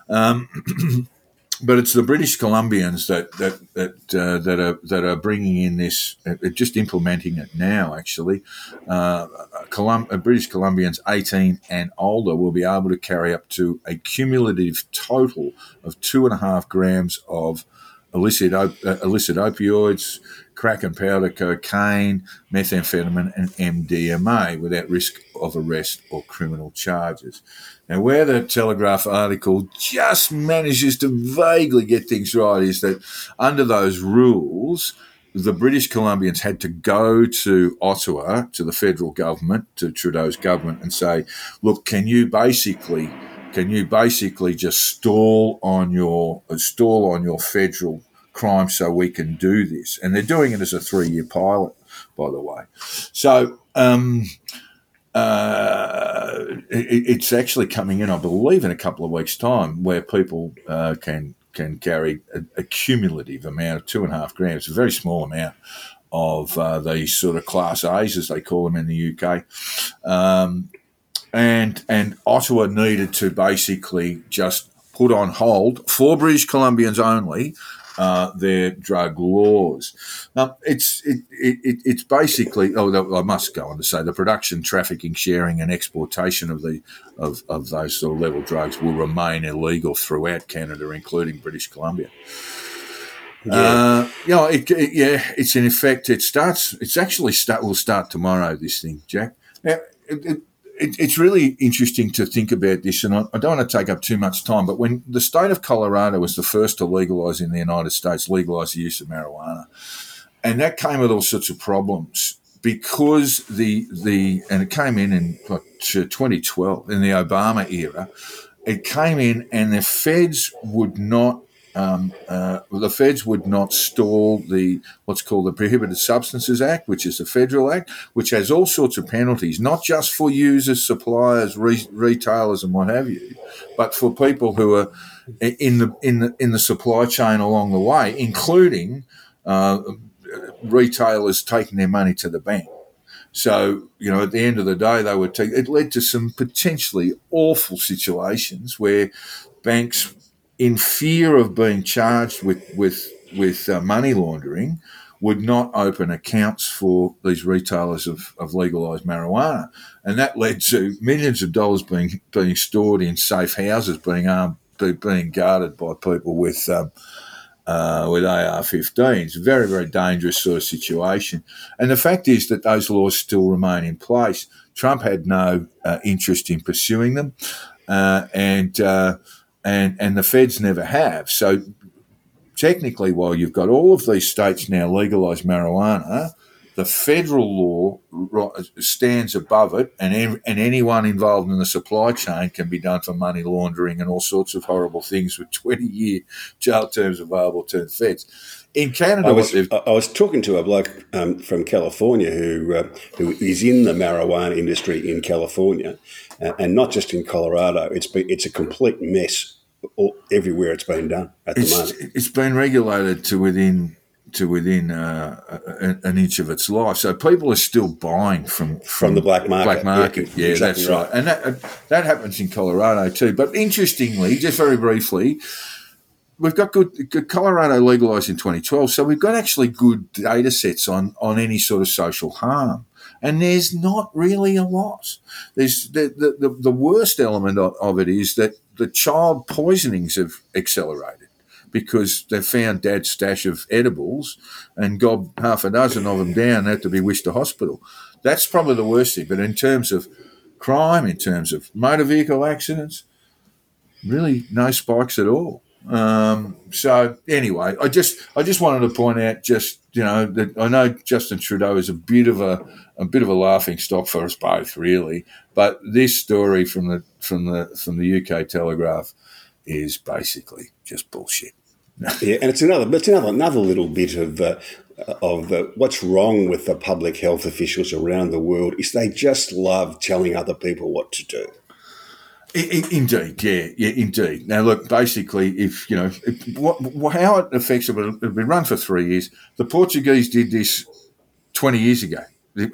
Um, but it's the British Columbians that that that uh, that are that are bringing in this, uh, just implementing it now. Actually, uh, Colum- uh, British Columbians 18 and older will be able to carry up to a cumulative total of two and a half grams of illicit op- uh, illicit opioids, crack and powder cocaine, methamphetamine, and MDMA without risk of arrest or criminal charges. Now, where the Telegraph article just manages to vaguely get things right is that under those rules, the British Columbians had to go to Ottawa, to the federal government, to Trudeau's government, and say, look, can you basically can you basically just stall on your stall on your federal crime so we can do this? And they're doing it as a three year pilot, by the way. So um, uh, it, it's actually coming in, I believe, in a couple of weeks' time, where people uh, can can carry a, a, cumulative amount of two and a half grams, a very small amount of uh, these sort of class A's, as they call them in the UK. Um, and and Ottawa needed to basically just put on hold for British Columbians only uh, their drug laws. Now, it's it, it, it's basically. Oh, I must go on to say the production, trafficking, sharing, and exportation of the of, of those sort of level drugs will remain illegal throughout Canada, including British Columbia. Yeah, uh, you know, it, it, yeah, it's in effect. It starts. It's actually start. Will start tomorrow. This thing, Jack. Now, it, it, it's really interesting to think about this, and I, I, don't want to take up too much time. But when the state of Colorado was the first to legalize in the United States, legalize the use of marijuana, and that came with all sorts of problems because the the and it came in in like 2012 in the Obama era. It came in, and the feds would not um, uh, the feds would not stall the what's called the Prohibited Substances Act, which is a federal act, which has all sorts of penalties, not just for users, suppliers, re- retailers, and what have you, but for people who are in the in the in the supply chain along the way, including uh, retailers taking their money to the bank. So, you know, at the end of the day, they would take, it led to some potentially awful situations where banks in fear of being charged with with with uh, money laundering, would not open accounts for these retailers of, of legalized marijuana, and that led to millions of dollars being being stored in safe houses, being armed, being guarded by people with. Um, uh, with AR-15s, very very dangerous sort of situation, and the fact is that those laws still remain in place. Trump had no uh, interest in pursuing them, uh, and uh, and and the feds never have. So technically, while you've got all of these states now legalised marijuana, the federal law stands above it, and and anyone involved in the supply chain can be done for money laundering and all sorts of horrible things with twenty year jail terms available to the feds. In Canada, I was, I was talking to a bloke um, from California who uh, who is in the marijuana industry in California, uh, and not just in Colorado. It's it's a complete mess all, everywhere it's been done at it's, the moment. It's been regulated to within to within uh, an inch of its life. So people are still buying from from, from the black market. Black market, yeah, yeah exactly that's right. right. And that that happens in Colorado too. But interestingly, just very briefly. We've got good, good Colorado legalized in 2012, so we've got actually good data sets on, on any sort of social harm and there's not really a lot. There's the, the, the, worst element of, of, it is that the child poisonings have accelerated because they found dad's stash of edibles and got half a dozen of them down had to be wished to hospital. That's probably the worst thing. But in terms of crime, in terms of motor vehicle accidents, really no spikes at all. Um, so anyway, I just I just wanted to point out just you know that I know Justin Trudeau is a bit of a a bit of a laughing stock for us both, really. But this story from the from the from the UK Telegraph is basically just bullshit. yeah, and it's another it's another another little bit of uh, of uh, what's wrong with the public health officials around the world is they just love telling other people what to do. Indeed, yeah, yeah, indeed. Now, look, basically, if you know if, what, how it affects it, it'll been run for three years. The Portuguese did this twenty years ago,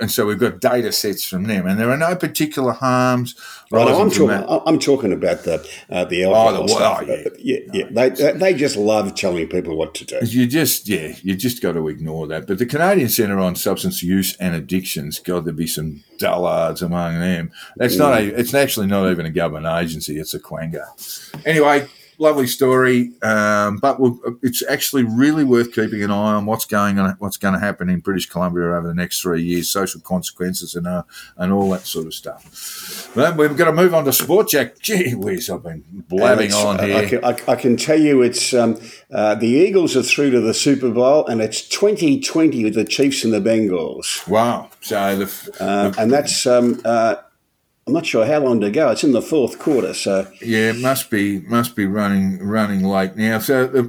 and so we've got data sets from them, and there are no particular harms. Right, I'm talking. that. I'm talking about the uh, the Oh, the- stuff. oh, yeah. yeah, yeah. They, they they just love telling people what to do. You just, yeah, you just got to ignore that. But the Canadian Centre on Substance Use and Addictions, God, there'd be some dullards among them. That's not a, it's actually not even a government agency. It's a quango. Anyway, lovely story. Um, but we'll, it's actually really worth keeping an eye on what's going on, what's going to happen in British Columbia over the next three years, social consequences and uh, and all that sort of stuff. But we've got to move on to sport, Jack. Gee whiz, I've been blabbing on here. I can, I, I can tell you it's um, uh, the Eagles are through to the Super Bowl, and it's 2020 with the Chiefs and the Bengals, wow. So the, uh, and that's um, uh, I'm not sure how long to go. It's in the fourth quarter, so Yeah, it must be must be running running late now. So the,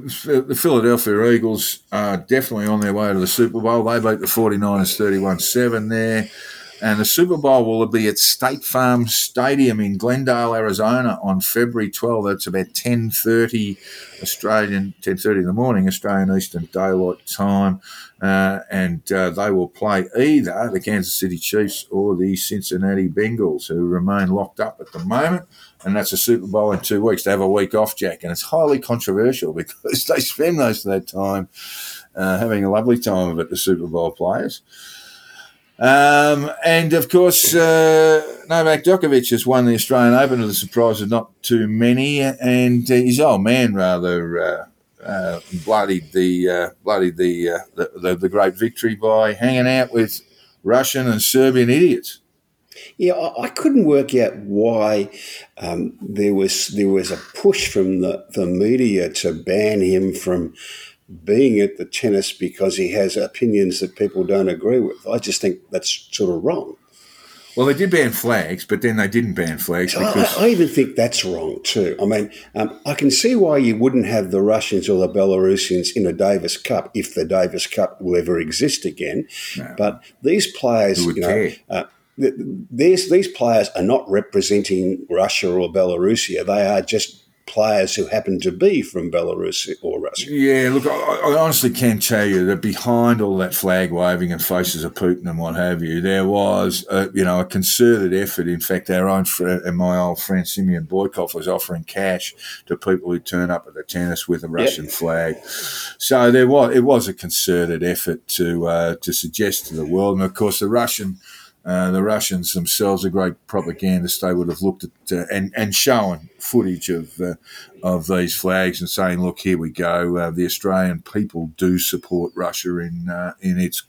the Philadelphia Eagles are definitely on their way to the Super Bowl. They beat the 49ers 31-7 there. And the Super Bowl will be at State Farm Stadium in Glendale, Arizona on February 12th. That's about 10.30 Australian, 10.30 in the morning, Australian Eastern Daylight Time. Uh, and uh, they will play either the Kansas City Chiefs or the Cincinnati Bengals, who remain locked up at the moment. And that's a Super Bowl in two weeks. They have a week off, Jack. And it's highly controversial because they spend most of that time uh, having a lovely time of it, the Super Bowl players. Um, and of course, uh, Novak Djokovic has won the Australian Open to the surprise of not too many, and uh, his old man rather uh, uh, bloodied the uh, bloodied the, the, the the great victory by hanging out with Russian and Serbian idiots. Yeah, I, I couldn't work out why um, there was there was a push from the, the media to ban him from being at the tennis because he has opinions that people don't agree with. I just think that's sort of wrong. Well, they did ban flags, but then they didn't ban flags I, because I even think that's wrong too. I mean, um, I can see why you wouldn't have the Russians or the Belarusians in a Davis Cup if the Davis Cup will ever exist again. But these players, you know, uh, th- these these players are not representing Russia or Belarusia. They are just players who happen to be from Belarus or Russia. Yeah, look, I, I honestly can tell you that behind all that flag waving and faces of Putin and what have you, there was, a, you know, a concerted effort. In fact, our own friend and my old friend Simeon Boykov was offering cash to people who turn up at the tennis with a Russian flag. So there was, it was a concerted effort to uh, to suggest to the world, and of course, the Russian. Uh, the Russians themselves are great propagandists. They would have looked at uh, and and shown footage of uh, of these flags and saying, "Look, here we go. Uh, the Australian people do support Russia in uh, in its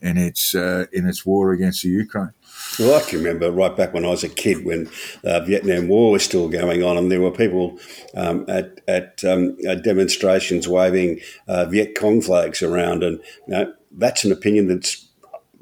in its uh, in its war against the Ukraine." Well, I can remember right back when I was a kid when the Vietnam War was still going on, and there were people um, at, at, um, at demonstrations waving Viet Cong flags around, and you know, that's an opinion that's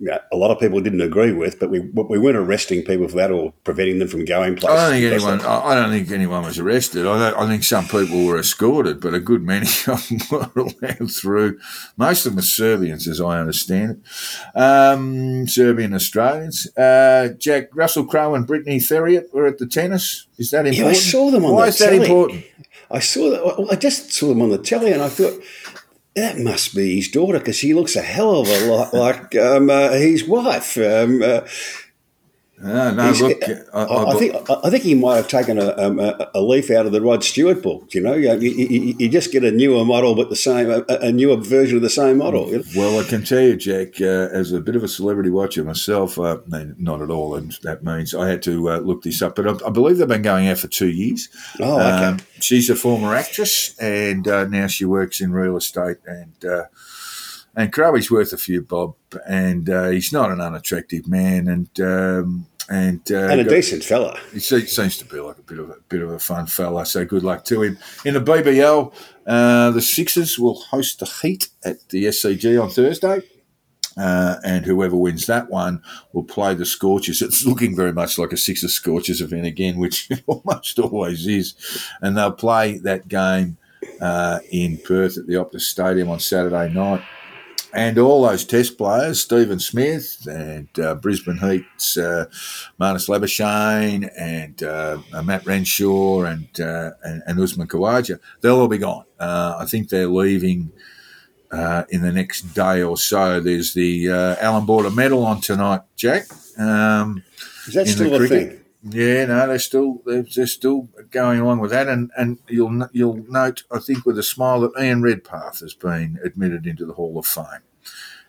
you know, a lot of people didn't agree with, but we we weren't arresting people for that or preventing them from going places. I don't think anyone. I don't think anyone was arrested. I, I think some people were escorted, but a good many of them were allowed through. Most of them are Serbians, as I understand it. Um, Serbian Australians. Uh, Jack Russell Crowe and Britney Theriot were at the tennis. Is that important? Yeah, I saw them on Why the is that important? I saw that. I just saw them on the telly, and I thought that must be his daughter because she looks a hell of a lot like um, uh, his wife. Um, uh, No, no. He's- Look, I, I, I think I think he might have taken a, um, a, a leaf out of the Rod Stewart book. You know, you, you, you just get a newer model, but the same a, a newer version of the same model. you know? Well, I can tell you, Jack, uh, as a bit of a celebrity watcher myself, uh, no, not at all, and that means I had to uh, look this up. But I, I believe they've been going out for two years. Oh, okay. Um, she's a former actress, and uh, now she works in real estate. And uh, and Crowley's worth a few bob, and uh, he's not an unattractive man, and um, and uh, and a got- decent fella. he seems to be like a bit of a bit of a fun fella. So good luck to him. In the BBL, uh, the Sixers will host the Heat at the SCG on Thursday. Uh, and whoever wins that one will play the Scorchers. It's looking very much like a Sixers Scorchers event again, which it almost always is. And they'll play that game uh, in Perth at the Optus Stadium on Saturday night. And all those test players, Stephen Smith and uh, Brisbane Heat's uh, Marnus Labuschagne and uh, Matt Renshaw and, uh, and, and Usman Khawaja, they'll all be gone. Uh, I think they're leaving uh, in the next day or so. There's the uh, Allan Border Medal on tonight, Jack. Um, Is that still a thing? Yeah, no, they're still they're, they're still going along with that, and and you'll you'll note, I think, with a smile that Ian Redpath has been admitted into the Hall of Fame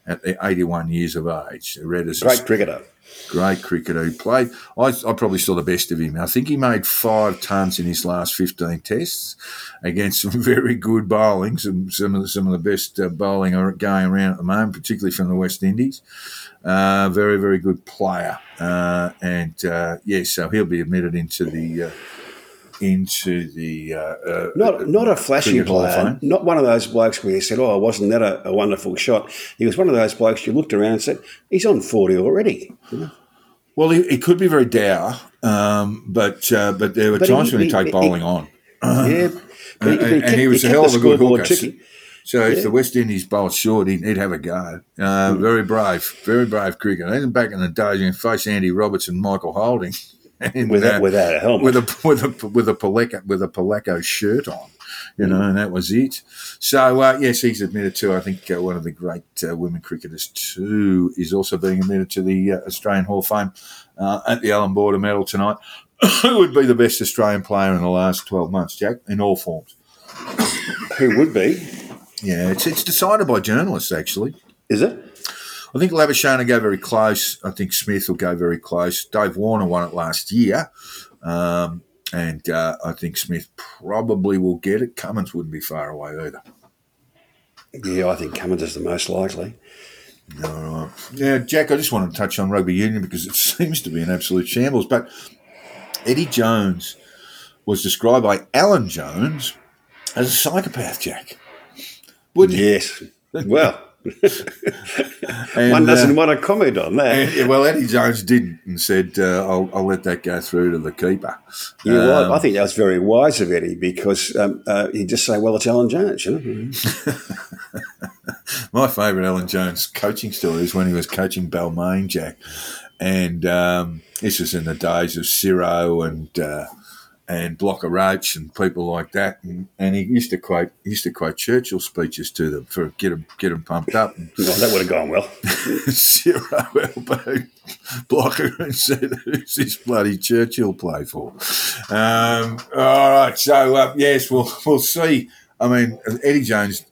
at the 81 years of age. Red is a Great cricketer. Great cricketer who played. I, I probably saw the best of him. I think he made five tons in his last 15 tests against some very good bowling, some, some, of, the, some of the best uh, bowling going around at the moment, particularly from the West Indies. Uh, very, very good player. Uh, and uh, yeah, so he'll be admitted into the. Uh, into the uh, uh, Not not a flashy Cricket Hall of player, not one of those blokes where you said, "Oh, wasn't that a, a wonderful shot?" He was one of those blokes you looked around and said, "He's on forty already." Well, he, he could be very dour, um, but uh, but there were But times he- when he he- take he- bowling on. yeah, And, and he was a hell of a good hooker. ticking. So if the West Indies bowled short, he'd, have a go. Uh, Very brave, very brave cricketer. Even back in the days, when he faced Andy Roberts and Michael Holding, and, Without- uh, without a helmet. with a with a with a Pelaco, with a Pelaco shirt on, you know, and that was it. So uh, yes, he's admitted to. I think uh, one of the great uh, women cricketers too is also being admitted to the uh, Australian Hall of Fame uh, at the Allan Border Medal tonight. Who would be the best Australian player in the last twelve months, Jack, in all forms? Who would be? Yeah, it's it's decided by journalists actually. Is it? I think Labuschagne will go very close. I think Smith will go very close. Dave Warner won it last year. Um, and uh, I think Smith probably will get it. Cummins wouldn't be far away either. Yeah, I think Cummins is the most likely. All right. Yeah, Jack, I just want to touch on rugby union because it seems to be an absolute shambles. But Eddie Jones was described by Alan Jones as a psychopath, Jack. Wouldn't he? Yes. Well, And, one doesn't uh, want to comment on that. and- well, Eddie Jones did and said, uh, I'll, I'll let that go through to the keeper. Um, I think that was very wise of Eddie because um, uh, he'd just say, "Well, it's Alan Jones," you know. My favourite Alan Jones coaching story is when he was coaching Balmain, Jack. And um, this was in the days of Ciro and uh, and Blocker Roach and people like that. And, and he used to quote he used to quote Churchill speeches to them for get them get them pumped up. And Well, that would have gone well. Ciro elbowed Blocker and said, "Who's this bloody Churchill play for?" Um, all right, so uh, yes, we'll we'll see. I mean, Eddie Jones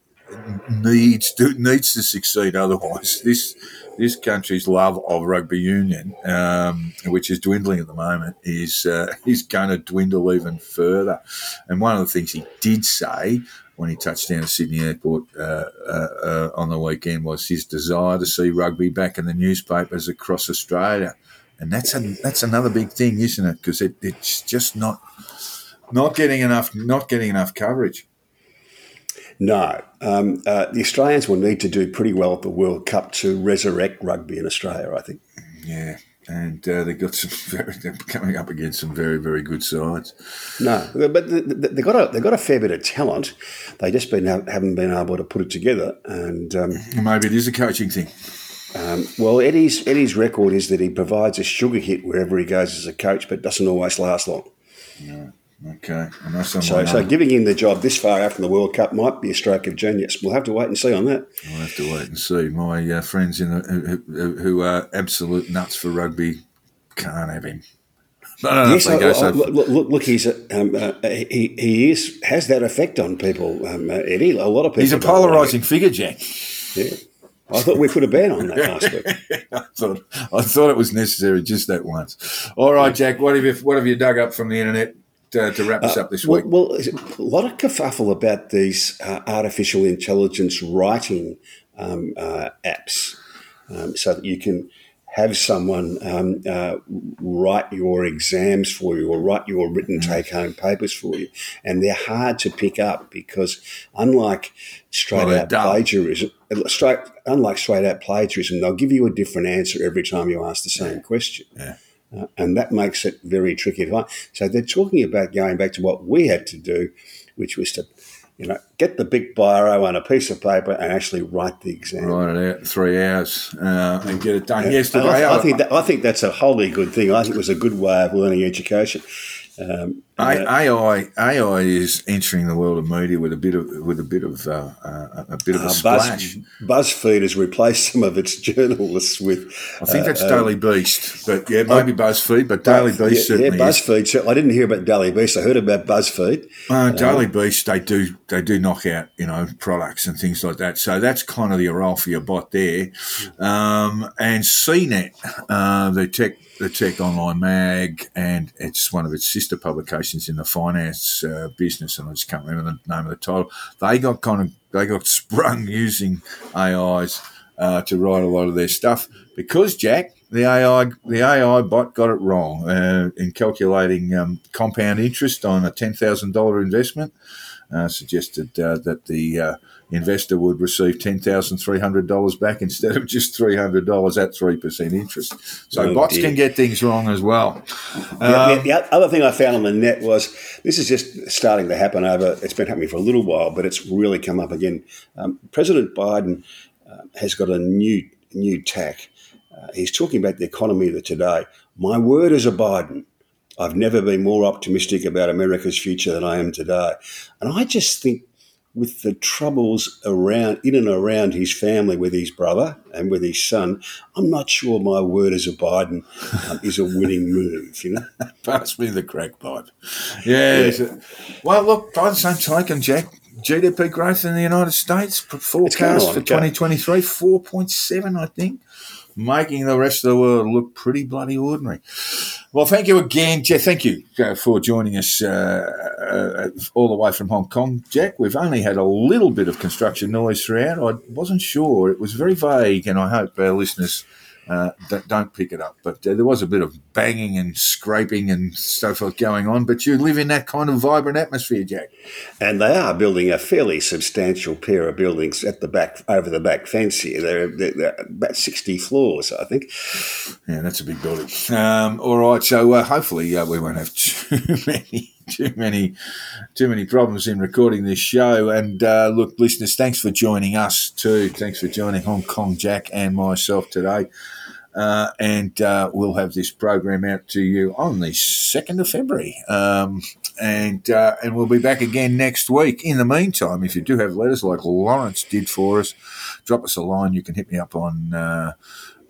needs to needs to succeed. Otherwise, this this country's love of rugby union, um, which is dwindling at the moment, is uh, is going to dwindle even further. And one of the things he did say when he touched down at Sydney Airport uh, uh, uh, on the weekend was his desire to see rugby back in the newspapers across Australia. And that's a, that's another big thing, isn't it? Because it, it's just not not getting enough not getting enough coverage. No, um, uh, the Australians will need to do pretty well at the World Cup to resurrect rugby in Australia. I think. Yeah, and uh, they've got some very they're coming up against some very very good sides. No, but th- th- they've got a they've got a fair bit of talent. They just been haven't been able to put it together. And um, Maybe it is a coaching thing. um, well, Eddie's Eddie's record is that he provides a sugar hit wherever he goes as a coach, but doesn't always last long. Okay, I. So, so giving him the job this far out from the World Cup might be a stroke of genius. We'll have to wait and see on that. We'll have to wait and see. My uh, friends in the, who, who, are absolute nuts for rugby can't have him. I Yes, go I- so look, look, look, he's a, um, uh, he, he is has that effect on people, um, uh, Eddie. A lot of people. He's a polarising figure, Jack. Yeah. I thought we put a ban on that last week. I thought I thought it was necessary just that once. All right, Jack. What have you What have you dug up from the internet to, to wrap us up this Well, week? well, a lot of kerfuffle about these uh, artificial intelligence writing um, uh, apps, um, so that you can have someone um, uh, write your exams for you or write your written Mm. take-home papers for you, and they're hard to pick up because unlike straight Well, out dumb. plagiarism, straight unlike straight out plagiarism, they'll give you a different answer every time you ask the same question. Yeah. Uh, and that makes it very tricky. So they're talking about going back to what we had to do, which was to, You know, get the big biro on a piece of paper and actually write the exam. Write it out in three hours uh, and get it done. And Yesterday, I, I think that, I think that's a wholly good thing. I think it was a good way of learning education. Um, AI AI is entering the world of media with a bit of with a bit of uh, uh, a bit of a uh, splash. Buzz, BuzzFeed has replaced some of its journalists with. I think that's uh, Daily Beast, but yeah, maybe BuzzFeed, but Daily Beast yeah, certainly is. BuzzFeed. So I didn't hear about Daily Beast. I heard about BuzzFeed. Uh, Daily Beast, they do they do knock out you know products and things like that. So that's kind of the role for your bot there. Um, and CNET, uh, the tech the tech online mag, and it's one of its sister publications in the finance uh, business, and I just can't remember the name of the title. They got kind of they got sprung using AIs uh, to write a lot of their stuff because Jack. The AI, the AI bot got it wrong uh, in calculating um, compound interest on a ten thousand dollar investment uh, suggested uh, that the uh, investor would receive $10,300 back instead of just $300 at 3% interest. So Oh, bots dear. can get things wrong as well. The- Um, the, the other thing I found on the net was this is just starting to happen over. It's been happening for a little while, but it's really come up again. Um, President Biden uh, has got a new new tack. Uh, he's talking about the economy of today. My word is a Biden, I've never been more optimistic about America's future than I am today. And I just think with the troubles around in and around his family with his brother and with his son, I'm not sure my word as a Biden um, is a winning move. You know. pass me the crack pipe. Yeah. Well, look, by the same token, Jack, GDP growth in the United States forecast for 2023, 4.7, I think. Making the rest of the world look pretty bloody ordinary. Well, thank you again, Jack. Thank you uh, for joining us uh, uh, all the way from Hong Kong, Jack. We've only had a little bit of construction noise throughout. I wasn't sure; it was very vague, and I hope our listeners uh, that don't pick it up. But uh, there was a bit of banging and scraping and so forth going on. But you live in that kind of vibrant atmosphere, Jack. And they are building a fairly substantial pair of buildings at the back, over the back fence here. They're, they're, they're about 60 floors, I think. Yeah, that's a big building. Um, all right, so uh, hopefully uh, we won't have too many, too many, too many problems in recording this show. And uh, look, listeners, thanks for joining us too. Thanks for joining Hong Kong Jack and myself today. Uh, and uh, we'll have this program out to you on the second of February, um, and uh, and we'll be back again next week. In the meantime, if you do have letters like Lawrence did for us, drop us a line. You can hit me up on uh,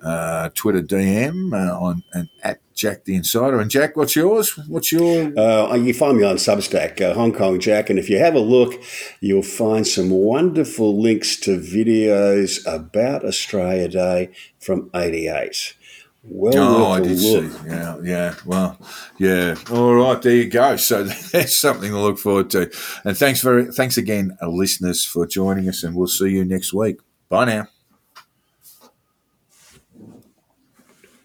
uh, Twitter DM on and at Jack the Insider. And Jack, what's yours? What's your Uh, you find me on Substack, uh, Hong Kong Jack, and if you have a look, you'll find some wonderful links to videos about Australia Day from '88. Well Oh, I did look. see. Yeah, yeah. Well, yeah. All right, there you go. So that's something to look forward to. And thanks very, thanks again, uh, listeners, for joining us. And we'll see you next week. Bye now.